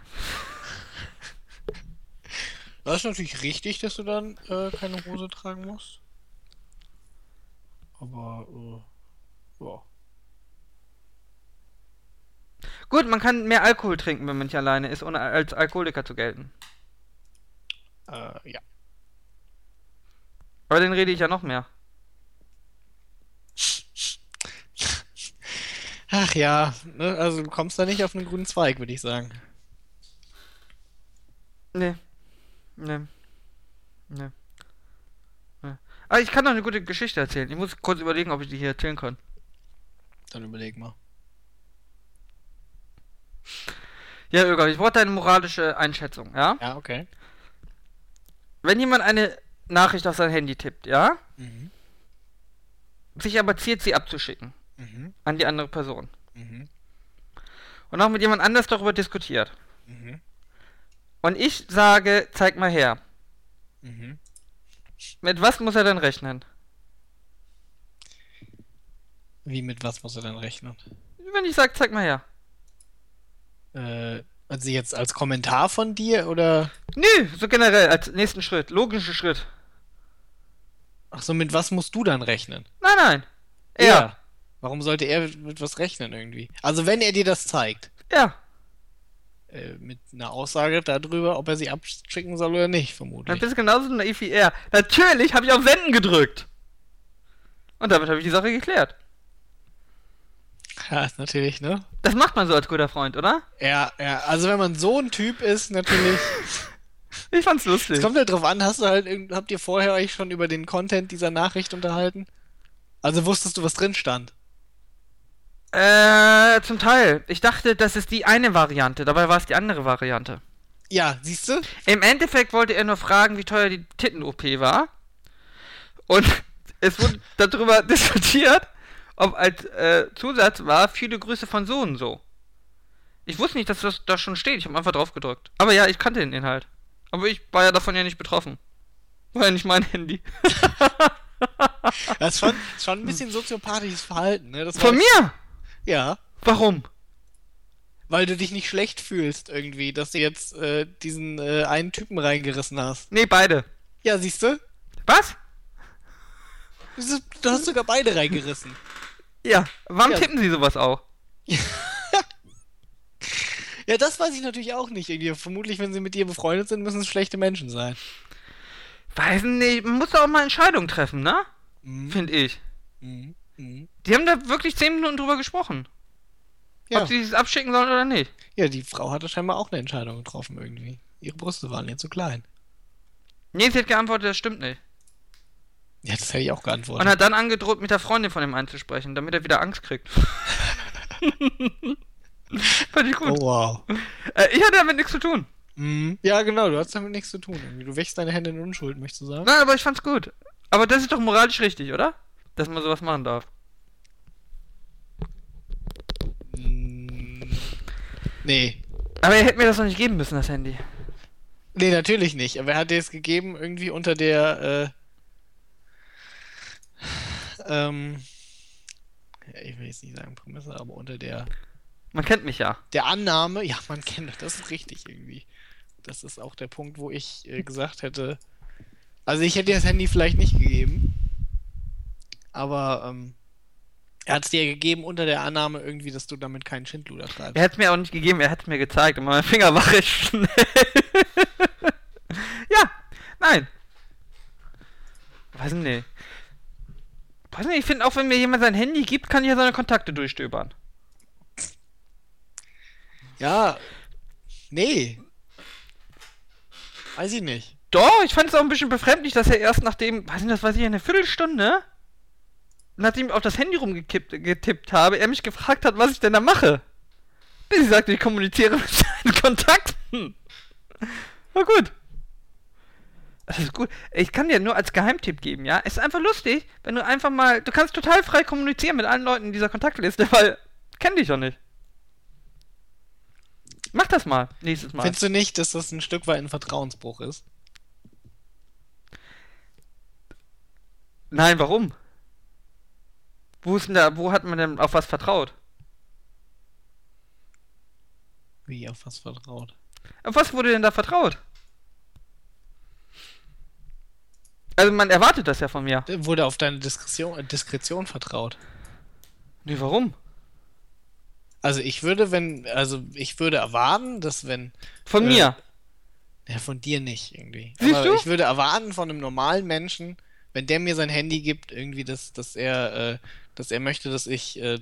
Das ist natürlich richtig, dass du dann äh, keine Hose tragen musst. Aber, äh, ja. Gut, man kann mehr Alkohol trinken, wenn man nicht alleine ist, ohne als Alkoholiker zu gelten. Äh, ja. Aber dann rede ich ja noch mehr. Ach ja, ne, also du kommst da nicht auf einen grünen Zweig, würde ich sagen. Nee. Nee. Nee. Aber ich kann noch eine gute Geschichte erzählen. Ich muss kurz überlegen, ob ich die hier erzählen kann. Dann überleg mal. Ja, Öger, ich brauche deine moralische Einschätzung, ja? Ja, okay. Wenn jemand eine Nachricht auf sein Handy tippt, ja? Mhm. sich aber ziert, sie abzuschicken Mhm. an die andere Person. Mhm. Und auch mit jemand anders darüber diskutiert. Mhm. Und ich sage, zeig mal her. Mhm. Mit was muss er denn rechnen? Wie mit was muss er dann rechnen? Wenn ich sage, zeig mal her. Äh, also jetzt als Kommentar von dir oder? Nö, so generell als nächsten Schritt, logischen Schritt. Ach so, mit was musst du dann rechnen? Nein, nein. Er. Warum sollte er mit was rechnen irgendwie? Also wenn er dir das zeigt, Ja. Äh, mit einer Aussage darüber, ob er sie abschicken soll oder nicht, Dann vermutlich. bist du genauso naiv wie er. Natürlich habe ich auf Senden gedrückt. Und damit habe ich die Sache geklärt. Ja, ist natürlich, ne? Das macht man so als guter Freund, oder? Ja, ja, also wenn man so ein Typ ist, natürlich. Ich fand's lustig. Es kommt halt drauf an, hast du halt, irgend- habt ihr vorher euch schon über den Content dieser Nachricht unterhalten? Also wusstest du, was drin stand? Äh, zum Teil. Ich dachte, das ist die eine Variante, dabei war es die andere Variante. Ja, siehst du? Im Endeffekt wollte er nur fragen, wie teuer die Titten-OP war. Und es wurde darüber diskutiert, ob als äh, Zusatz war, viele Grüße von so und so. Ich wusste nicht, dass das da schon steht. Ich habe einfach drauf gedrückt. Aber ja, ich kannte den Inhalt. Aber ich war ja davon ja nicht betroffen. War ja nicht mein Handy. Das ist schon, schon ein bisschen soziopathisches Verhalten, ne? Das Von mir? Ja. Warum? Weil du dich nicht schlecht fühlst irgendwie, dass du jetzt äh, diesen äh, einen Typen reingerissen hast. Nee, beide. Ja, siehst du? Was? Du hast sogar beide reingerissen. Ja. Warum Ja. tippen Sie sowas auch? Ja, das weiß ich natürlich auch nicht. Irgendwie. Vermutlich, wenn sie mit dir befreundet sind, müssen es schlechte Menschen sein. Weiß nicht. Man muss doch auch mal Entscheidungen treffen, ne? Mhm. Finde ich. Mhm. Mhm. Die haben da wirklich 10 Minuten drüber gesprochen. Ja. Ob sie es abschicken sollen oder nicht. ja, die Frau hatte scheinbar auch eine Entscheidung getroffen irgendwie. Ihre Brüste waren ihr zu klein. Nee, sie hat geantwortet, das stimmt nicht. Ja, das hätte ich auch Und geantwortet. hat dann angedroht, mit der Freundin von ihm einzusprechen, damit er wieder Angst kriegt. Fand ich gut. Oh, wow. Äh, ich hatte damit nichts zu tun. Mhm. Ja, genau, du hast damit nichts zu tun. Irgendwie. Du wächst deine Hände in Unschuld, möchtest du sagen? Nein, aber ich fand's gut. Aber das ist doch moralisch richtig, oder? Dass man sowas machen darf. Nee. Aber er hätte mir das noch nicht geben müssen, das Handy. Nee, natürlich nicht. Aber er hat dir es gegeben irgendwie unter der, äh, ähm, ja, ich will jetzt nicht sagen Prämisse, aber unter der, Man kennt mich ja. der Annahme, ja, man kennt das, das ist richtig irgendwie. Das ist auch der Punkt, wo ich äh, gesagt hätte, also ich hätte dir das Handy vielleicht nicht gegeben, aber, ähm, er hat es dir gegeben unter der Annahme irgendwie, dass du damit keinen Schindluder treibst. Er hat es mir auch nicht gegeben, er hat es mir gezeigt. Und mein Finger war recht schnell. ja, nein. Weiß nicht. Weiß nicht, ich finde auch, wenn mir jemand sein Handy gibt, kann ich ja seine Kontakte durchstöbern. Ja, nee. Weiß ich nicht. Doch, ich fand es auch ein bisschen befremdlich, dass er erst nachdem, weiß nicht, das weiß ich, eine Viertelstunde, nachdem ich auf das Handy rumgekippt getippt habe, er mich gefragt hat, was ich denn da mache. Bis ich sagte, ich kommuniziere mit seinen Kontakten. War gut. Das ist gut. Ich kann dir nur als Geheimtipp geben, ja? Es ist einfach lustig, wenn du einfach mal, du kannst total frei kommunizieren mit allen Leuten in dieser Kontaktliste, weil, kenn dich doch nicht. Mach das mal, nächstes Mal. Findest du nicht, dass das ein Stück weit ein Vertrauensbruch ist? Nein, warum? Wo ist denn da, wo hat man denn auf was vertraut? Wie auf was vertraut? Auf was wurde denn da vertraut? Also man erwartet das ja von mir. Wurde auf deine Diskretion, äh, Diskretion vertraut. Nee, warum? Also ich würde, wenn, also ich würde erwarten, dass wenn, Von Äh, mir. ja von dir nicht irgendwie, Siehst aber du? ich würde erwarten von einem normalen Menschen, wenn der mir sein Handy gibt, irgendwie, dass, dass er, äh, dass er möchte, dass ich, äh,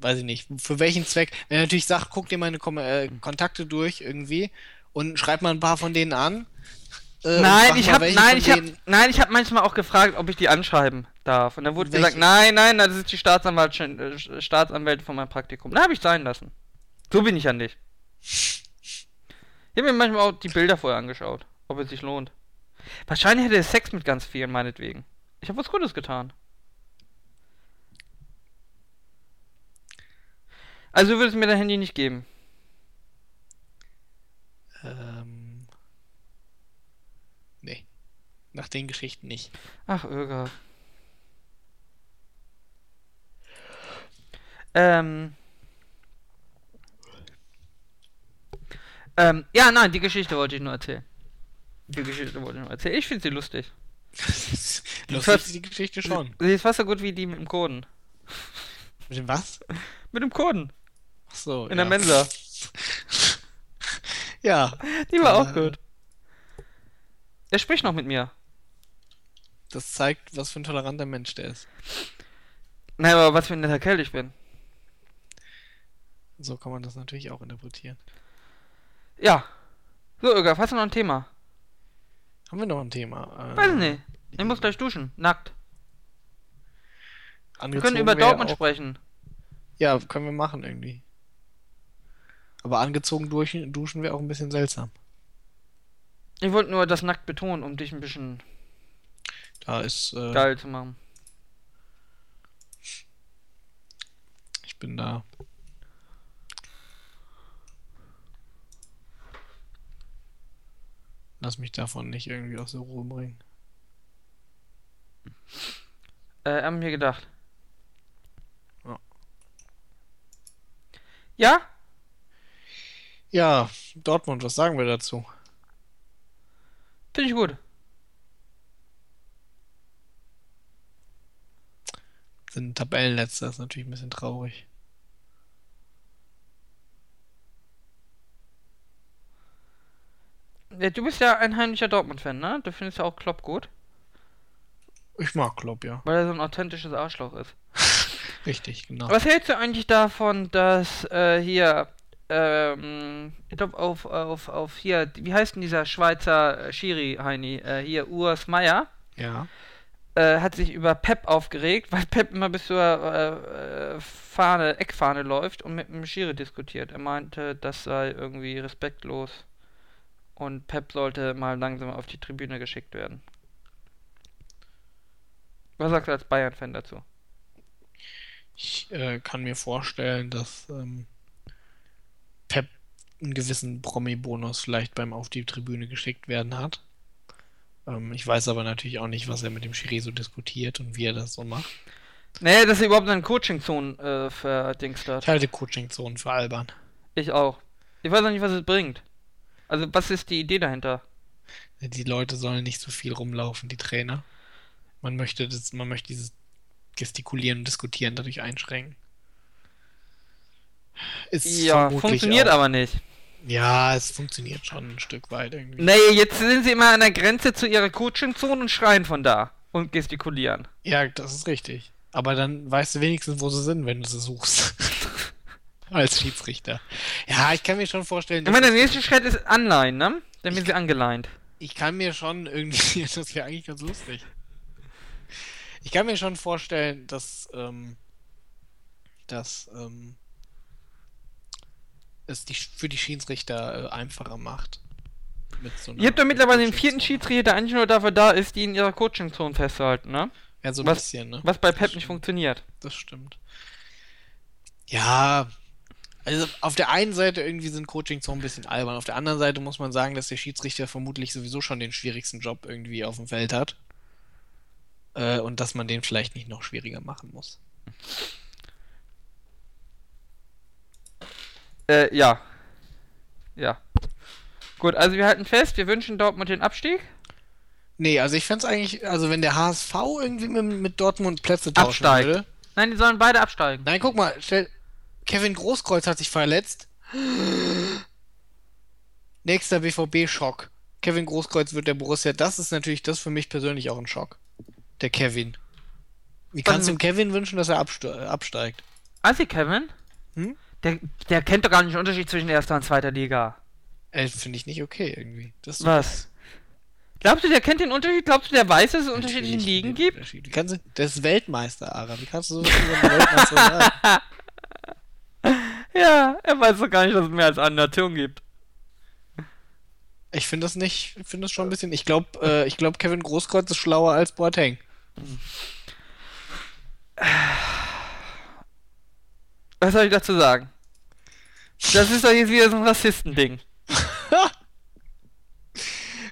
weiß ich nicht, für welchen Zweck, wenn er natürlich sagt, guck dir meine Kom äh, Kontakte durch irgendwie und schreib mal ein paar von denen an. äh, Nein, ich hab, nein, ich hab, nein, ich hab manchmal auch gefragt, ob ich die anschreiben darf. Und dann wurde Welche? gesagt, nein, nein, das ist die Staatsanwalt, äh, Staatsanwältin von meinem Praktikum. Da habe ich sein lassen. So bin ich ja nicht. Ich habe mir manchmal auch die Bilder vorher angeschaut, ob es sich lohnt. Wahrscheinlich hätte er Sex mit ganz vielen, meinetwegen. Ich habe was Gutes getan. Also du würdest mir dein Handy nicht geben. Ähm. Nee. Nach den Geschichten nicht. Ach, Irga. Ähm. Ähm, ja, nein, die Geschichte wollte ich nur erzählen. Die Geschichte wollte ich nur erzählen. Ich finde sie lustig. Lustig ist die Geschichte schon. Sie ist fast so gut wie die mit dem Coden. Mit dem was? Mit dem Coden. Ach so. In ja. der Mensa. Ja, Die war auch Äh. gut. Er spricht noch mit mir. das zeigt, was für ein toleranter Mensch der ist. Nein, aber was für ein netter Kerl ich bin. So kann man das natürlich auch interpretieren. Ja. So, Irga, hast du noch ein Thema? Haben wir noch ein Thema? Äh, Weiß nicht. Ich muss gleich duschen. Nackt. Wir können über Dortmund auch- sprechen. Ja, können wir machen irgendwie. Aber angezogen duschen, duschen wäre auch ein bisschen seltsam. Ich wollte nur das nackt betonen, um dich ein bisschen Da ist, äh, geil zu machen. ich bin da. Lass mich davon nicht irgendwie aus der Ruhe bringen. Äh, haben wir gedacht. Ja. Ja? Ja, Dortmund, was sagen wir dazu? Finde ich gut. Sind Tabellenletzter, ist natürlich ein bisschen traurig. Ja, du bist ja ein heimlicher Dortmund-Fan, ne? Du findest ja auch Klopp gut, Ich mag Klopp, ja. weil er so ein authentisches Arschloch ist. Richtig, genau. Was hältst du eigentlich davon, dass äh, hier, ähm, ich glaube auf, auf, auf hier, wie heißt denn dieser Schweizer äh, Schiri, Heini, äh, hier Urs Meier, Ja. äh, hat sich über Pep aufgeregt, weil Pep immer bis zur äh, äh, Fahne, Eckfahne läuft und mit dem Schiri diskutiert. Er meinte, das sei irgendwie respektlos und Pep sollte mal langsam auf die Tribüne geschickt werden. Was sagst du als Bayern-Fan dazu? Ich äh, kann mir vorstellen, dass ähm, einen gewissen Promi-Bonus vielleicht beim auf die Tribüne geschickt werden hat. Ähm, ich weiß aber natürlich auch nicht, was er mit dem Schiri so diskutiert und wie er das so macht. Nee, dass er überhaupt seine Coaching-Zone äh, verdingst hat. Ich halte Coaching-Zonen für albern. Ich auch. Ich weiß auch nicht, was es bringt. Also, was ist die Idee dahinter? Die Leute sollen nicht so viel rumlaufen, die Trainer. Man möchte das, man möchte dieses Gestikulieren und Diskutieren dadurch einschränken. Ist Ja, funktioniert auch, aber nicht. Ja, es funktioniert schon ein Stück weit irgendwie. Nee, jetzt sind sie immer an der Grenze zu ihrer Coaching-Zone und schreien von da. Und gestikulieren. Ja, das ist richtig. Aber dann weißt du wenigstens, wo sie sind, wenn du sie suchst. Als Schiedsrichter. Ja, ich kann mir schon vorstellen, Ich meine, der nächste Schritt ist Anleihen, ne? Dann werden sie angeleint. ich kann mir schon irgendwie, das wäre eigentlich ganz lustig. Ich kann mir schon vorstellen, dass, ähm, dass, ähm, es die, für die Schiedsrichter äh, einfacher macht. So Ihr habt doch mittlerweile den vierten. Schiedsrichter, der eigentlich nur dafür da ist, die in ihrer Coaching-Zone festzuhalten, ne? Ja, so ein Was- bisschen, ne? Was bei Pep nicht funktioniert. Das stimmt. Ja, also auf der einen Seite irgendwie sind Coachings so ein bisschen albern. Auf der anderen Seite muss man sagen, dass der Schiedsrichter vermutlich sowieso schon den schwierigsten Job irgendwie auf dem Feld hat. Äh, und dass man den vielleicht nicht noch schwieriger machen muss. Äh, ja. Ja. Gut, also wir halten fest, wir wünschen Dortmund den Abstieg. Nee, also ich fände es eigentlich, also wenn der HSV irgendwie mit, mit Dortmund Plätze tauschen Absteigt. würde. Nein, die sollen beide absteigen. Nein, guck mal, stell, Kevin Großkreuz hat sich verletzt. Nächster BVB-Schock. Kevin Großkreuz wird der Borussia. Das ist natürlich das für mich persönlich auch ein Schock. Der Kevin. Wie kannst du dem Kevin wünschen, dass er abste absteigt? Also Kevin? Hm? Der, der kennt doch gar nicht den Unterschied zwischen erster und zweiter Liga. Äh, Finde ich nicht okay irgendwie. Das Was? Glaubst du, der kennt den Unterschied? Glaubst du, der weiß, dass es unterschiedliche Ligen gibt? Wie kannst du, der ist Weltmeister, Ara. Wie kannst du so über den Weltmeister sagen? Ja, er weiß doch gar nicht, dass es mehr als eine Nation gibt. Ich finde das nicht, ich finde das schon ein bisschen. Ich glaube, äh, ich glaube, Kevin Großkreuz ist schlauer als Boateng. Was soll ich dazu sagen? Das ist doch jetzt wieder so ein Rassistending.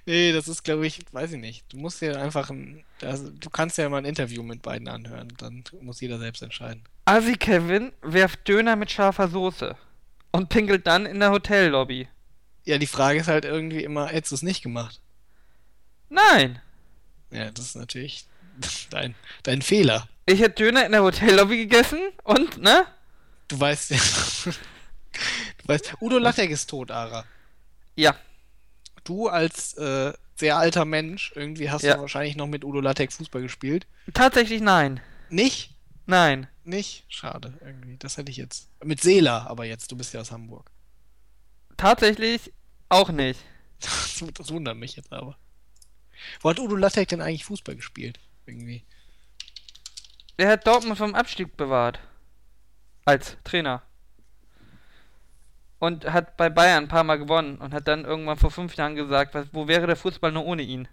nee, das ist, glaube ich, weiß ich nicht. Du musst dir einfach ein. Also, du kannst ja mal ein Interview mit beiden anhören. Dann muss jeder selbst entscheiden. Asi Kevin werft Döner mit scharfer Soße und pinkelt dann in der Hotellobby. Ja, die Frage ist halt irgendwie immer, hättest du es nicht gemacht? Nein. Ja, das ist natürlich dein, dein Fehler. Ich hätte Döner in der Hotellobby gegessen und, ne? Du weißt ja. du weißt, Udo Lattek ist tot, Ara. Ja. Du als äh, sehr alter Mensch, irgendwie hast Ja. du wahrscheinlich noch mit Udo Lattek Fußball gespielt. Tatsächlich nein. Nicht? Nein. Nicht? Schade, irgendwie. Das hätte ich jetzt. Mit Seela, aber jetzt, du bist ja aus Hamburg. Tatsächlich auch nicht. Das, das wundert mich jetzt aber. Wo hat Udo Lattek denn eigentlich Fußball gespielt? Irgendwie. Er hat Dortmund vom Abstieg bewahrt. Als Trainer. Und hat bei Bayern ein paar Mal gewonnen und hat dann irgendwann vor fünf Jahren gesagt, was, wo wäre der Fußball nur ohne ihn?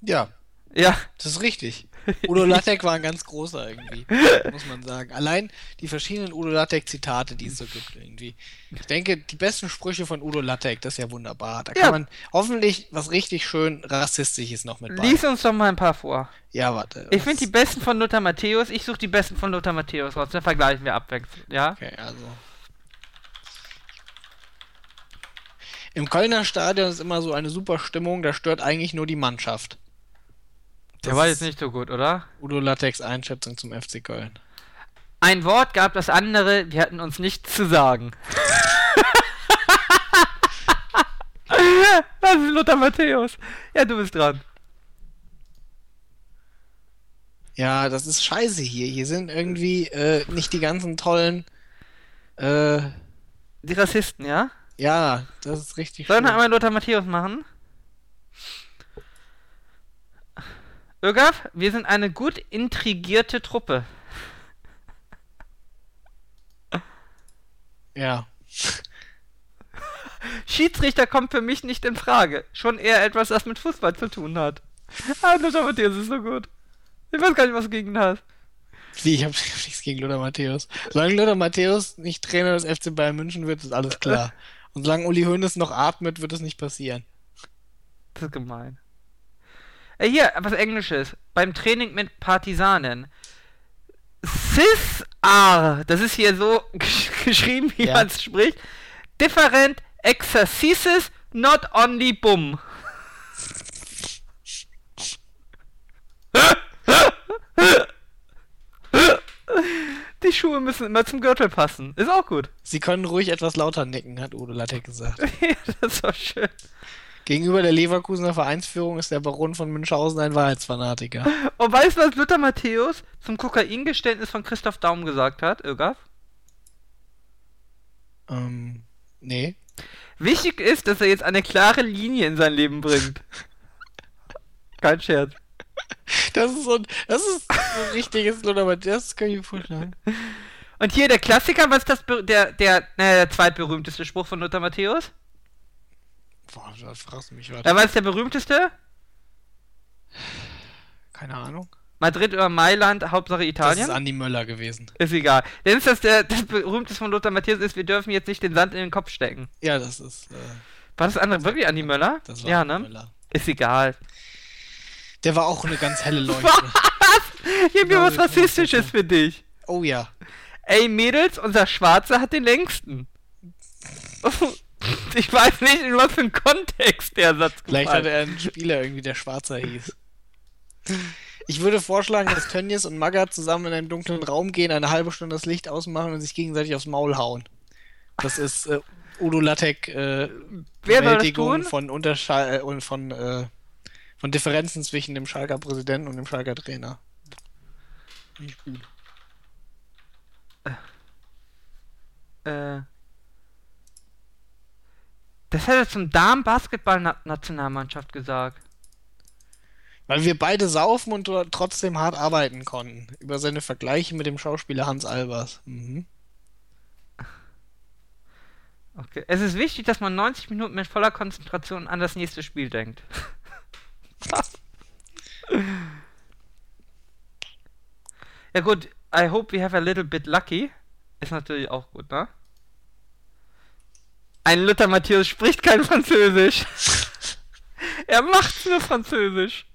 Ja, Ja, das ist richtig. Udo Lattek war ein ganz großer irgendwie, muss man sagen. Allein die verschiedenen Udo Lattek-Zitate, die es so gibt irgendwie. Ich denke, die besten Sprüche von Udo Lattek, das ist ja wunderbar. Da kann Ja. man hoffentlich was richtig schön rassistisches noch mit bei. lies uns doch mal ein paar vor. Ja, warte. Ich finde die besten von Lothar Matthäus, ich suche die besten von Lothar Matthäus raus, dann vergleichen wir abwechselnd, ja? Okay, also. Im Kölner Stadion ist immer so eine super Stimmung, da stört eigentlich nur die Mannschaft. Der war jetzt nicht so gut, oder? Udo Latteks Einschätzung zum FC Köln. Ein Wort gab das andere, wir hatten uns nichts zu sagen. das ist Lothar Matthäus. Ja, du bist dran. Ja, das ist scheiße hier. Hier sind irgendwie äh, nicht die ganzen tollen. Äh, Die Rassisten, ja? ja, das ist richtig Sollen wir einmal Lothar Matthäus machen? Ögaf, wir sind eine gut intrigierte Truppe. Ja. Schiedsrichter kommt für mich nicht in Frage. Schon eher etwas, das mit Fußball zu tun hat. Ah, Lothar Matthäus ist so gut. Ich weiß gar nicht, was du gegen ihn hast. Wie, ich habe nichts gegen Lothar Matthäus. Solange Lothar Matthäus nicht Trainer des FC Bayern München wird, ist alles klar. Und solange Uli Hoeneß noch atmet, wird es nicht passieren. Das ist gemein. Äh, hier, was Englisches. Beim Training mit Partisanen. Cis are, das ist hier so gesch- geschrieben, wie Ja. man es spricht. Different exercises, not only bum. Die Schuhe müssen immer zum Gürtel passen. Ist auch gut. Sie können ruhig etwas lauter nicken, hat Udo Lattek gesagt. Ja, das ist doch schön. Gegenüber der Leverkusener Vereinsführung ist der Baron von Münchhausen ein Wahrheitsfanatiker. Und weißt du, was Luther Matthäus zum Kokaingeständnis von Christoph Daum gesagt hat, Irgaf? ähm, nee. Wichtig ist, dass er jetzt eine klare Linie in sein Leben bringt. Kein Scherz. Das ist so ein, das ist so ein richtiges Lothar Matthäus, das kann ich mir vorstellen. Und hier der Klassiker, was ist das, der, der, naja, der zweitberühmteste Spruch von Luther Matthäus? Boah, da fragst du mich was. Ja, was ist der berühmteste? Keine Ahnung. Madrid oder Mailand, Hauptsache Das Italien? ist Andi Möller gewesen. Ist egal. Dann ist das der, das berühmteste von Lothar Matthäus ist, wir dürfen jetzt nicht den Sand in den Kopf stecken. Ja, das ist, äh, War das andere wirklich Andi Möller? das war ja, Andi ne? Möller. Ist egal. Der war auch eine ganz helle Leuchte. Ich hab hier Genau, was das Rassistisches für dich. Oh ja. Ey, Mädels, unser Schwarzer hat den längsten. Ich weiß nicht, in was für einem Kontext der Satz Vielleicht gefallen hatte er einen Spieler irgendwie, der Schwarzer hieß. Ich würde vorschlagen, dass Tönnies und Magath zusammen in einen dunklen Raum gehen, eine halbe Stunde das Licht ausmachen und sich gegenseitig aufs Maul hauen. Das ist äh, Udo Lattek äh, Wer soll das Bewältigung von Unterschall äh, und von, äh, von Differenzen zwischen dem Schalker Präsidenten und dem Schalker Trainer. Gut. Äh, das hat er zum Damen-Basketball-Nationalmannschaft gesagt. Weil wir beide saufen und tro- trotzdem hart arbeiten konnten. Über seine Vergleiche mit dem Schauspieler Hans Albers. Mhm. Okay. Es ist wichtig, dass man 90 Minuten mit voller Konzentration an das nächste Spiel denkt. ja gut, I hope we have a little bit lucky. Ist natürlich auch gut, ne? Ein Luther Matthäus spricht kein Französisch. er macht nur Französisch.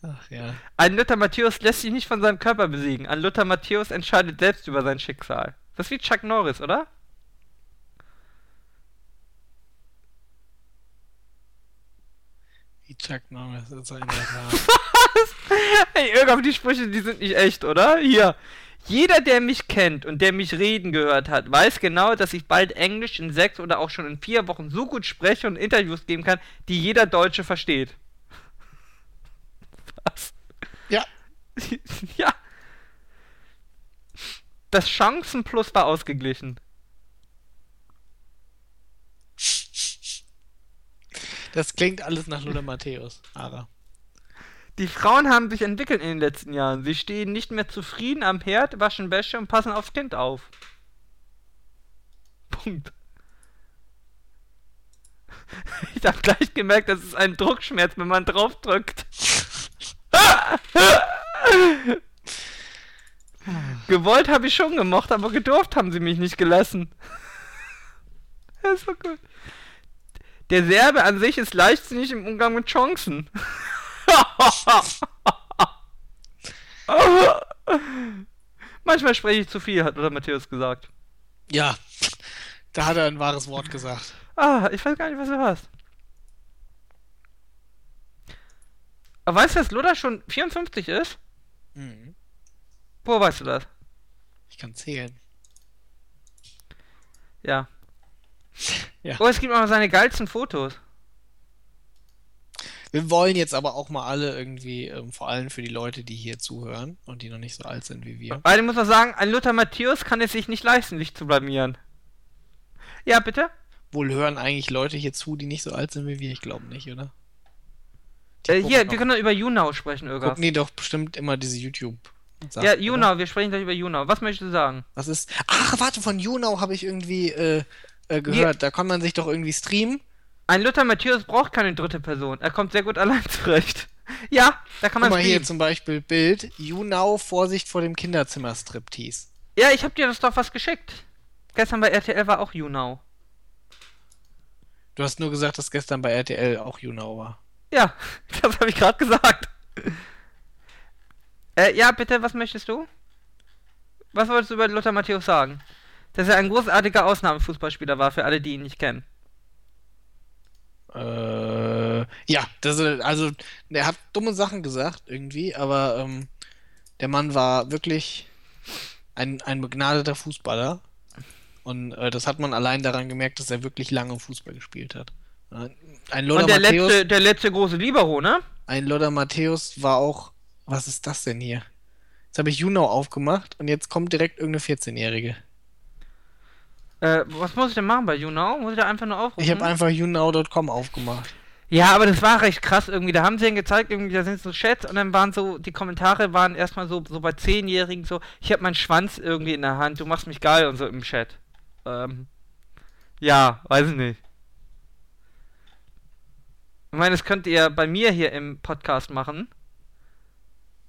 Ach ja. Ein Luther Matthäus lässt sich nicht von seinem Körper besiegen. Ein Luther Matthäus entscheidet selbst über sein Schicksal. Das ist wie Chuck Norris, oder? Wie Chuck Norris ist ein Was? Ey, irgendwann die Sprüche, die sind nicht echt, oder? Hier. Jeder, der mich kennt und der mich reden gehört hat, weiß genau, dass ich bald Englisch in sechs oder auch schon in vier Wochen so gut spreche und Interviews geben kann, die jeder Deutsche versteht. Was? Ja. ja. Das Chancenplus war ausgeglichen. Das klingt alles nach Luther Matthäus, aber. Die Frauen haben sich entwickelt in den letzten Jahren. Sie stehen nicht mehr zufrieden am Herd, waschen Wäsche und passen aufs Kind auf. Punkt. Ich habe gleich gemerkt, das ist ein Druckschmerz, wenn man draufdrückt. Gewollt habe ich schon gemocht, aber gedurft haben sie mich nicht gelassen. Das ist so gut. Der Serbe an sich ist leichtsinnig im Umgang mit Chancen. Manchmal spreche ich zu viel, hat oder Matthäus gesagt. Ja, da hat er ein wahres Wort gesagt. Ah, ich weiß gar nicht, was du hast. Aber weißt du, dass Loda schon 54 ist? Mhm. Wo weißt du das? Ich kann zählen. Ja. Ja. Oh, es gibt auch noch seine geilsten Fotos. Wir wollen jetzt aber auch mal alle irgendwie, ähm, vor allem für die Leute, die hier zuhören und die noch nicht so alt sind wie wir. Weil ich muss noch sagen, ein Luther Matthäus kann es sich nicht leisten, dich zu blamieren. Ja, bitte? Wohl hören eigentlich Leute hier zu, die nicht so alt sind wie wir? Ich glaube nicht, oder? Äh, hier, wir können doch über YouNow sprechen, Irga. Gucken die doch bestimmt immer diese YouTube. Sachen, Ja? YouNow, wir sprechen gleich über YouNow. Was möchtest du sagen? Was ist. Ach, warte, von YouNow habe ich irgendwie äh, äh, gehört. Da kann man sich doch irgendwie streamen. Ein Luther Matthäus braucht keine dritte Person. Er kommt sehr gut allein zurecht. Ja, da kann Guck man mal hier streamen. zum Beispiel Bild. YouNow, Vorsicht vor dem Kinderzimmer-Striptease. Ja, ich hab dir das doch was geschickt. Gestern bei RTL war auch YouNow. Du hast nur gesagt, dass gestern bei RTL auch YouNow war. Ja, das habe ich gerade gesagt. Äh, ja, bitte, was möchtest du? Was wolltest du über Lothar Matthäus sagen? Dass er ein großartiger Ausnahmefußballspieler war, für alle, die ihn nicht kennen. Äh, ja, das, also, der hat dumme Sachen gesagt, irgendwie, aber ähm, der Mann war wirklich ein, ein begnadeter Fußballer. Und äh, das hat man allein daran gemerkt, dass er wirklich lange Fußball gespielt hat. Äh, Ein Lothar Und der Matthäus, letzte, der letzte große Libero, ne? ein Lothar Matthäus war auch. Was ist das denn hier? Jetzt habe ich Juno aufgemacht und jetzt kommt direkt irgendeine 14-Jährige. Äh, was muss ich denn machen bei YouNow? Muss ich da einfach nur aufrufen? Ich habe einfach younow.com aufgemacht. Ja, aber das war recht krass irgendwie. Da haben sie ihn gezeigt, irgendwie, da sind so Chats und dann waren so, die Kommentare waren erstmal so, so bei Zehnjährigen so, ich hab meinen Schwanz irgendwie in der Hand, du machst mich geil und so im Chat. Ähm, ja, weiß ich nicht. Ich meine, das könnt ihr bei mir hier im Podcast machen.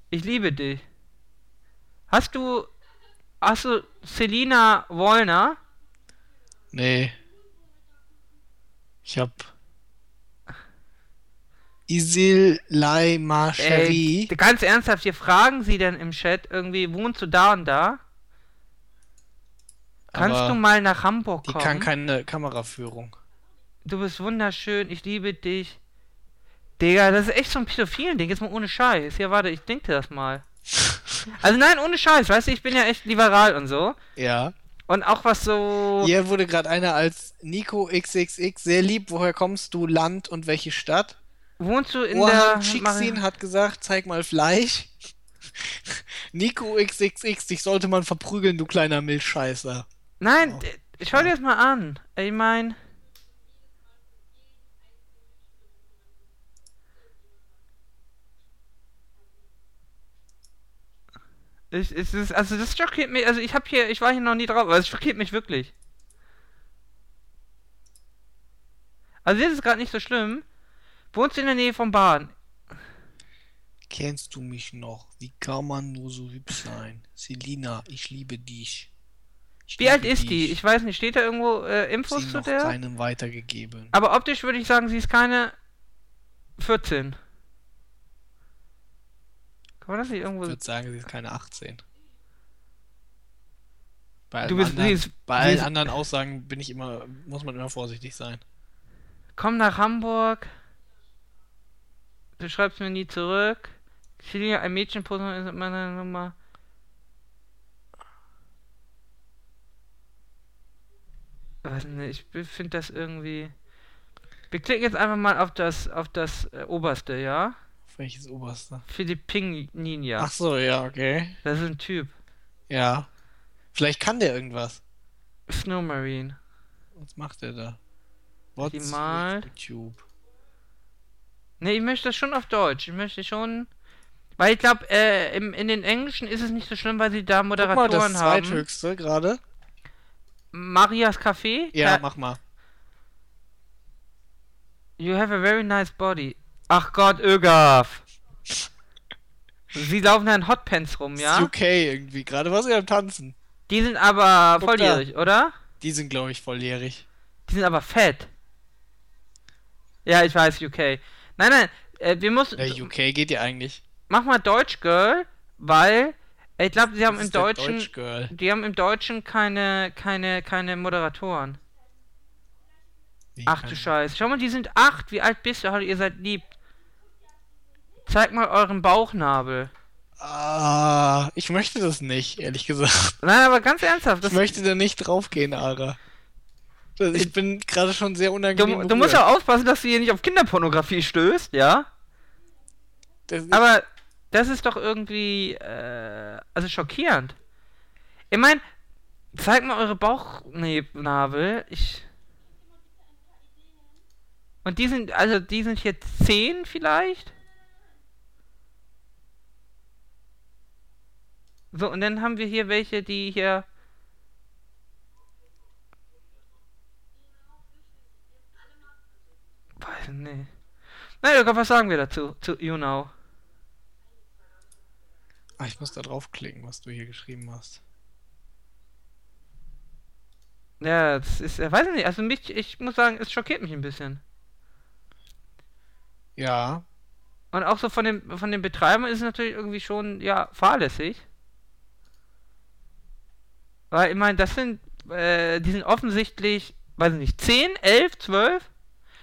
Ich liebe dich. Hast du, hast du Selina Wollner? Nee. Ich hab. Isil Laima Ey, Shari. ganz ernsthaft, hier fragen sie denn im Chat irgendwie, wohnst du da und da? Kannst Aber du mal nach Hamburg kommen? kann keine Kameraführung. du bist wunderschön, ich liebe dich. Digga, das ist echt so ein pädophilen Ding, jetzt mal ohne Scheiß. Ja, warte, ich denke das mal. Also nein, ohne Scheiß, weißt du, ich bin ja echt liberal und so. Ja. Und auch was so... Hier wurde gerade einer als Nico XXX sehr lieb. Woher kommst du? Land und welche Stadt? Wohnst du in Orhan der... Chiksin hat gesagt, zeig mal Fleisch. Nico XXX, dich sollte man verprügeln, du kleiner Milchscheißer. Nein, Oh. schau dir das mal an. Ich mein... Ich, es ist, also das schockiert mich, also ich hab hier, ich war hier noch nie drauf, aber es schockiert mich wirklich. Also das ist gerade nicht so schlimm. Wohnst du in der Nähe vom Bahn? Kennst du mich noch? Wie kann man nur so hübsch sein? Selina, ich liebe dich. Ich Wie alt liebe ist die? dich. Ich weiß nicht, steht da irgendwo äh, Infos sie zu noch der? keinem weitergegeben. Aber optisch würde ich sagen, sie ist keine 14. Man das nicht irgendwo. Ich würde sagen, sie ist keine 18. Bei, Du allen bist- anderen, ist- bei allen ist- anderen Aussagen bin ich immer, muss man immer vorsichtig sein. Komm nach Hamburg. Du schreibst mir nie zurück. Celia, ein Mädchenposen ist meine Nummer. Weiß nicht, ich finde das irgendwie. Wir klicken jetzt einfach mal auf das auf das äh, oberste, ja? Welches oberste? Philippininia. Ach so, ja, okay. Das ist ein Typ. Ja. Vielleicht kann der irgendwas. Snow Marine. Was macht der da? What's Die mal. YouTube? Ne, ich möchte das schon auf Deutsch. Ich möchte schon. Weil ich glaube, äh, im, in den Englischen ist es nicht so schlimm, weil sie da Guck mal, Moderatoren das haben. zweithöchste gerade. Marias Café. Ja, Ka- mach mal. You have a very nice body. Ach Gott, Ögaf. Sie laufen da in Hotpants rum, ja? ist UK irgendwie. Gerade war sie am Tanzen. Die sind aber Guck da. volljährig, oder? Die sind, glaube ich, volljährig. Die sind aber fett. Ja, ich weiß, UK. Nein, nein, äh, wir müssen. Der UK geht ja eigentlich. Mach mal Deutsch, Girl, weil äh, ich glaube, sie haben Das im Deutschen. Deutsch-Girl. Die haben im Deutschen keine, keine, keine Moderatoren. Wie Ach du Scheiße. Schau mal, die sind acht. Wie alt bist du? Hallo, ihr seid lieb. Zeig mal euren Bauchnabel. Ah, ich möchte das nicht, ehrlich gesagt. Nein, aber ganz ernsthaft. Das, Ich möchte da nicht draufgehen, Ara. Das- Ich bin gerade schon sehr unangenehm du, du musst ja aufpassen, dass du hier nicht auf Kinderpornografie stößt, ja? Das Aber das ist doch irgendwie, äh, also schockierend. Ich meine, zeig mal eure Bauchnabel. Ich. Und die sind, also die sind hier 10 vielleicht? So, und dann haben wir hier welche, die hier. Weiß nicht. Na, Jürgen, was sagen wir dazu? Zu You Know? Ah, ich muss da draufklicken, was du hier geschrieben hast. Ja, das ist, äh, weiß ich nicht, also mich, ich muss sagen, es schockiert mich ein bisschen. Ja, Und auch so von den, von den Betreibern ist es natürlich irgendwie schon, ja, fahrlässig. Weil, ich meine, das sind, äh, die sind offensichtlich, weiß ich nicht, 10, 11, 12?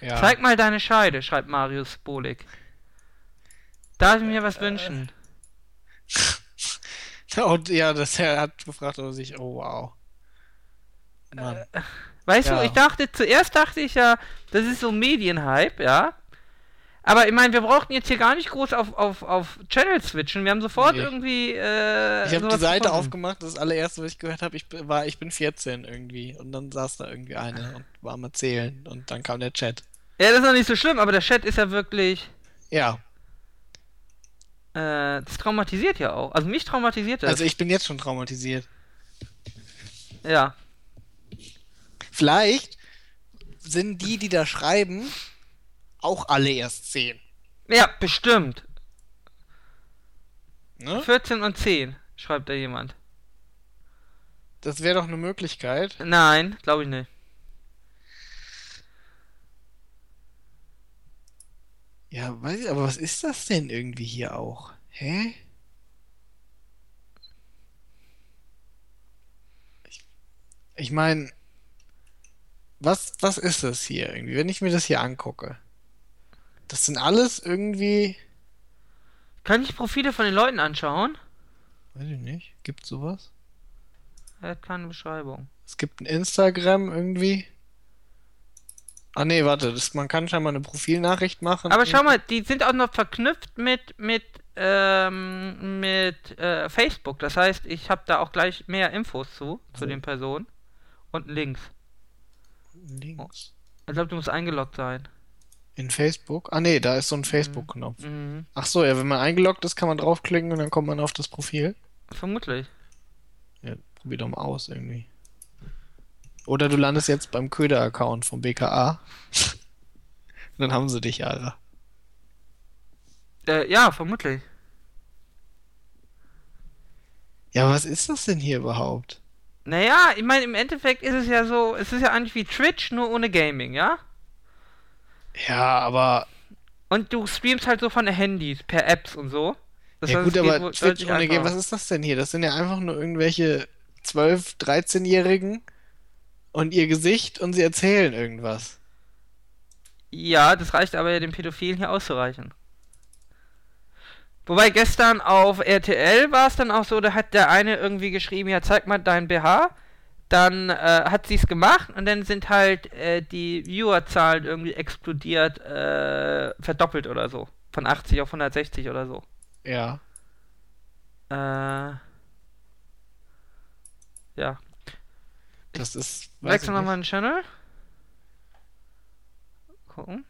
ja. Zeig mal deine Scheide, schreibt Marius Bolik. Darf ich mir was wünschen? Und ja, das er hat gefragt, ob er sich, oh wow. Mann. Weißt ja. du, ich dachte, zuerst dachte ich ja, das ist so Medienhype, ja. Aber ich meine, wir brauchten jetzt hier gar nicht groß auf, auf, auf Channel switchen. Wir haben sofort Nee. irgendwie. Äh, Ich habe die Seite gefunden. aufgemacht, das allererste, was ich gehört habe, ich war, ich bin 14 irgendwie. Und dann saß da irgendwie eine und war am Erzählen. Und dann kam der Chat. Ja, das ist noch nicht so schlimm, aber der Chat ist ja wirklich. Ja, Äh, das traumatisiert ja auch. Also mich traumatisiert das. also ich bin jetzt schon traumatisiert. ja. Vielleicht sind die, die da schreiben, auch alle erst 10. Ja, bestimmt. Ne? 14 und 10, schreibt da jemand. Das wäre doch eine Möglichkeit. Nein, glaube ich nicht. Ja, weiß ich, aber was ist das denn irgendwie hier auch? Hä? Ich, ich meine, was, was ist das hier irgendwie, wenn ich mir das hier angucke? Das sind alles irgendwie. Kann ich Profile von den Leuten anschauen? Weiß ich nicht. Gibt sowas? Er hat keine Beschreibung. Es gibt ein Instagram irgendwie. Ah nee, warte, das, man kann scheinbar eine Profilnachricht machen. Aber schau mal, die sind auch noch verknüpft mit mit ähm, mit äh, Facebook. Das heißt, ich habe da auch gleich mehr Infos zu zu Wo? den Personen und Links. Links. Ich glaube, du musst eingeloggt sein. In Facebook? Ah nee, da ist so ein Facebook-Knopf. Mhm. Ach so, ja, wenn man eingeloggt ist, kann man draufklicken und dann kommt man auf das Profil. Vermutlich. Ja, probier doch mal aus irgendwie. Oder du landest jetzt beim Köder-Account vom BKA. dann haben sie dich, Alter. Äh, ja, vermutlich. Ja, was ist das denn hier überhaupt? Naja, ich meine, im Endeffekt ist es ja so, es ist ja eigentlich wie Twitch, nur ohne Gaming, ja? Ja, aber. Und du streamst halt so von Handys, per Apps und so. Das ja, heißt, gut, aber Twitch ohne Game, was ist das denn hier? Das sind ja einfach nur irgendwelche 12-, 13-Jährigen und ihr Gesicht und sie erzählen irgendwas. Ja, das reicht aber ja den Pädophilen hier auszureichen. Wobei gestern auf RTL war es dann auch so, da hat der eine irgendwie geschrieben, ja, zeig mal dein BH. Dann äh, hat sie es gemacht und dann sind halt äh, die Viewerzahlen irgendwie explodiert, äh, verdoppelt oder so. Von 80 auf 160 oder so. Ja. Äh, ja. Das ist. Wechseln wir mal einen Channel. Gucken.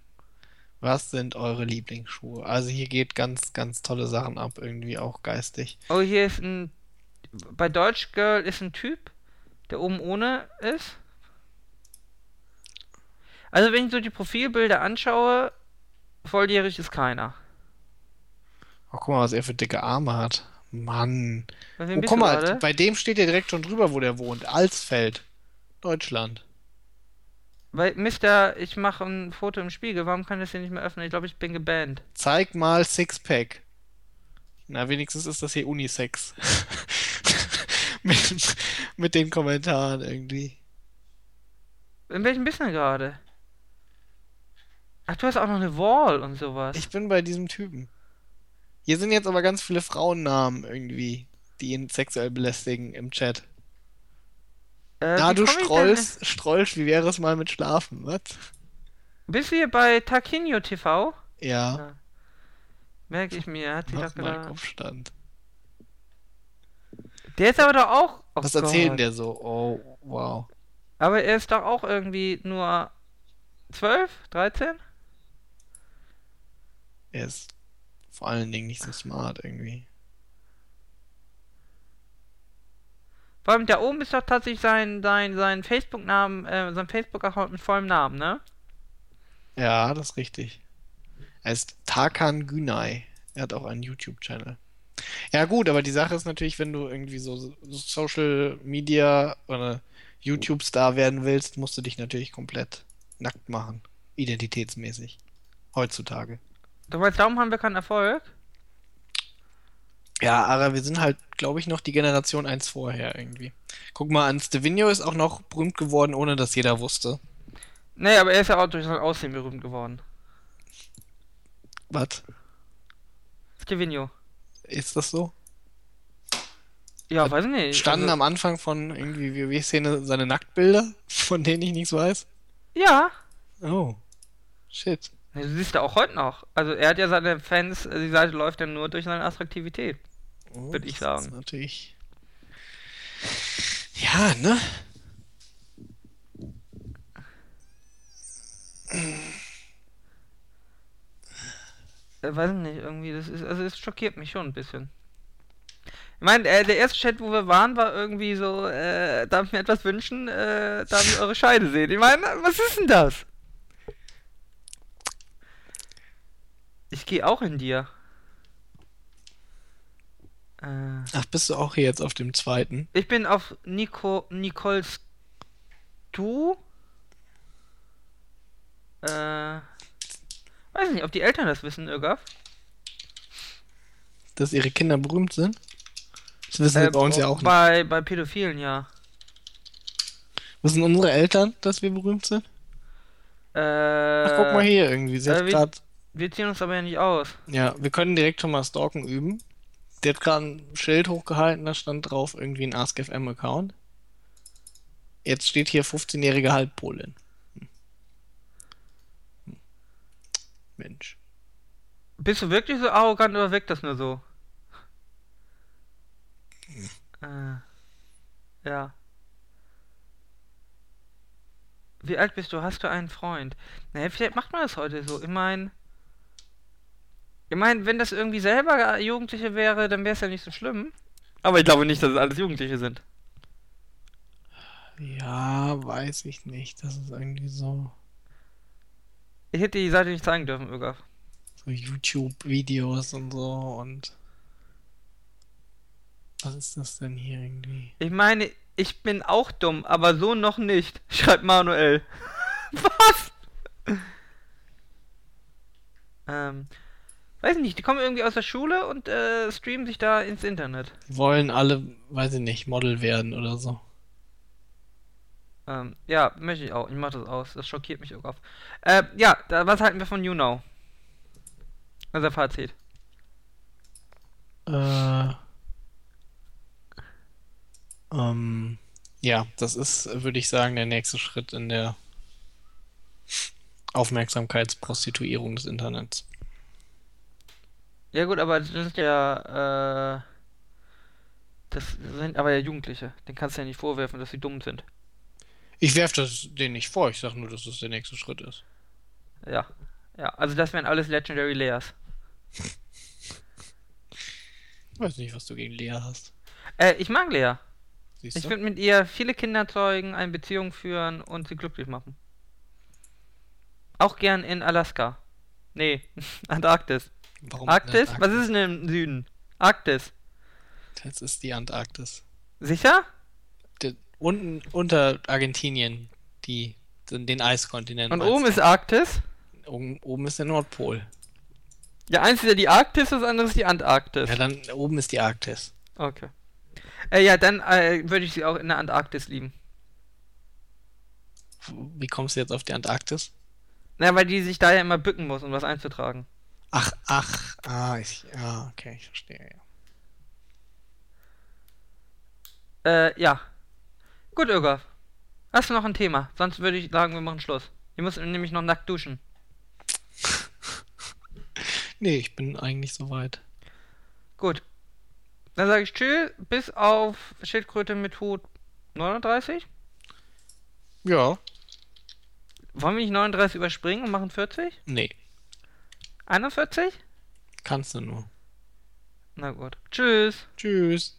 Was sind eure Lieblingsschuhe? Also hier geht ganz, ganz tolle Sachen ab, irgendwie auch geistig. Oh, hier ist ein. Bei Deutsch Girl ist ein Typ, der oben ohne ist. Also, wenn ich so die Profilbilder anschaue, volljährig ist keiner. Oh, guck mal, was er für dicke Arme hat. Mann. Oh, guck mal, gerade? bei dem steht ja direkt schon drüber, wo der wohnt. Alsfeld. Deutschland. Bei Mister, ich mache ein Foto im Spiegel, warum kann das hier nicht mehr öffnen? Ich glaube, ich bin gebannt. Zeig mal Sixpack. Na, wenigstens ist das hier Unisex. mit, mit den Kommentaren irgendwie. In welchem bist du denn gerade? Ach, du hast auch noch eine Wall und sowas. Ich bin bei diesem Typen. Hier sind jetzt aber ganz viele Frauennamen irgendwie, die ihn sexuell belästigen im Chat. Äh, Na, du strollst, strollst, wie wäre es mal mit Schlafen, was? Bist du hier bei Taquinho TV? Ja, Merke ich mir, hat mach doch mal gedacht. Der ist aber doch auch. Oh Was Gott. der so? Oh, wow. Aber er ist doch auch irgendwie nur 12, 13? Er ist vor allen Dingen nicht so smart irgendwie. Vor allem da oben ist doch tatsächlich sein, sein, sein Facebook-Namen, äh, sein Facebook-Account mit vollem Namen, ne? Ja, das ist richtig. Er ist Tarkan Günay. Er hat auch einen YouTube-Channel. Ja, gut, aber die Sache ist natürlich, wenn du irgendwie so so Social Media oder YouTube-Star werden willst, musst du dich natürlich komplett nackt machen. Identitätsmäßig. Heutzutage. Du meinst, darum haben wir keinen Erfolg? Ja, aber wir sind halt, glaube ich, noch die Generation eins vorher irgendwie. Guck mal, an Stevino ist auch noch berühmt geworden, ohne dass jeder wusste. Nee, aber er ist ja auch durch sein Aussehen berühmt geworden. Was? Stevino. Ist das so? Ja, weiß ich nicht. Standen also, am Anfang von irgendwie WoW-Szene seine Nacktbilder, von denen ich nichts weiß? Ja. Oh. Shit. Du siehst ja auch heute noch. Also er hat ja seine Fans, äh, die Seite läuft ja nur durch seine Attraktivität. Oh, Würd ich das Ist sagen. natürlich. Ja, ne? Äh, weiß ich nicht, irgendwie, das ist, also es schockiert mich schon ein bisschen. Ich meine, äh, der erste Chat, wo wir waren, war irgendwie so, äh, darf ich mir etwas wünschen, äh, darf ich eure Scheide sehen? Ich meine, was ist denn das? Ich gehe auch in dir. Äh, Ach, bist du auch hier jetzt auf dem zweiten? ich bin auf Nico, Nicole Stu. Äh, weiß nicht, ob die Eltern das wissen, Irgaf. Dass ihre Kinder berühmt sind? Das wissen wir Äh, bei uns ja auch nicht. Bei, bei Pädophilen, ja. Wissen unsere Eltern, dass wir berühmt sind? Äh, Ach, guck mal hier irgendwie. Sie äh, hat grad, Wir ziehen uns aber ja nicht aus. ja, wir können direkt schon mal stalken üben. Der hat gerade ein Schild hochgehalten, da stand drauf irgendwie ein AskFM-Account. Jetzt steht hier 15-jährige Halbpolin. Hm. Hm. Mensch. Bist du wirklich so arrogant oder wirkt das nur so? Äh, ja. Wie alt bist du? Hast du einen Freund? Naja, vielleicht macht man das heute so. Ich meine, ich meine, wenn das irgendwie selber Jugendliche wäre, dann wäre es ja nicht so schlimm. Aber ich glaube nicht, dass es alles Jugendliche sind. Ja, weiß ich nicht. Das ist irgendwie so, Ich hätte die Seite nicht zeigen dürfen, Ögaf. so YouTube-Videos und so und Was ist das denn hier irgendwie? Ich meine, ich bin auch dumm, aber so noch nicht, schreibt Manuel. Was? ähm, weiß ich nicht, die kommen irgendwie aus der Schule und äh, streamen sich da ins Internet. Wollen alle, weiß ich nicht, Model werden oder so. Ähm, ja, möchte ich auch. Ich mach das aus. Das schockiert mich auch auf. Äh, ja, da, was halten wir von You Know? Also Fazit. Äh. Ähm, ja, das ist, würde ich sagen, der nächste Schritt in der Aufmerksamkeitsprostituierung des Internets. Ja gut, aber das ist ja, äh, das sind aber ja Jugendliche. Den kannst du ja nicht vorwerfen, dass sie dumm sind. Ich werfe das denen nicht vor, ich sage nur, dass das der nächste Schritt ist. Ja. Ja, also das wären alles Legendary Layers. Ich weiß nicht, was du gegen Lea hast. Äh, ich mag Lea. Siehst Ich du? würde mit ihr viele Kinder zeugen, eine Beziehung führen und sie glücklich machen. Auch gern in Alaska. Nee, Antarktis. Warum Arktis? Was Antarktis? ist denn im Süden? Arktis. Das ist die Antarktis. Sicher? Unten unter Argentinien, die, den, den Eiskontinent. Und oben ist Arktis? oben, oben ist der Nordpol. Ja, eins ist ja die Arktis, das andere ist die Antarktis. Ja, dann oben ist die Arktis. Okay. Äh, ja, dann äh, würde ich sie auch in der Antarktis lieben. Wie kommst du jetzt auf die Antarktis? Na, weil die sich da ja immer bücken muss, um was einzutragen. Ach, ach, ah, ich, ah, okay, ich verstehe, ja. Äh, ja. Gut, Irgaf. Hast du noch ein Thema? Sonst würde ich sagen, wir machen Schluss. Ich muss nämlich noch nackt duschen. Nee, ich bin eigentlich soweit. Gut. Dann sage ich Tschüss, bis auf Schildkröte mit Hut 39. Ja. Wollen wir nicht 39 überspringen und machen 40? Nee, 41? kannst du nur. Na gut. Tschüss. Tschüss.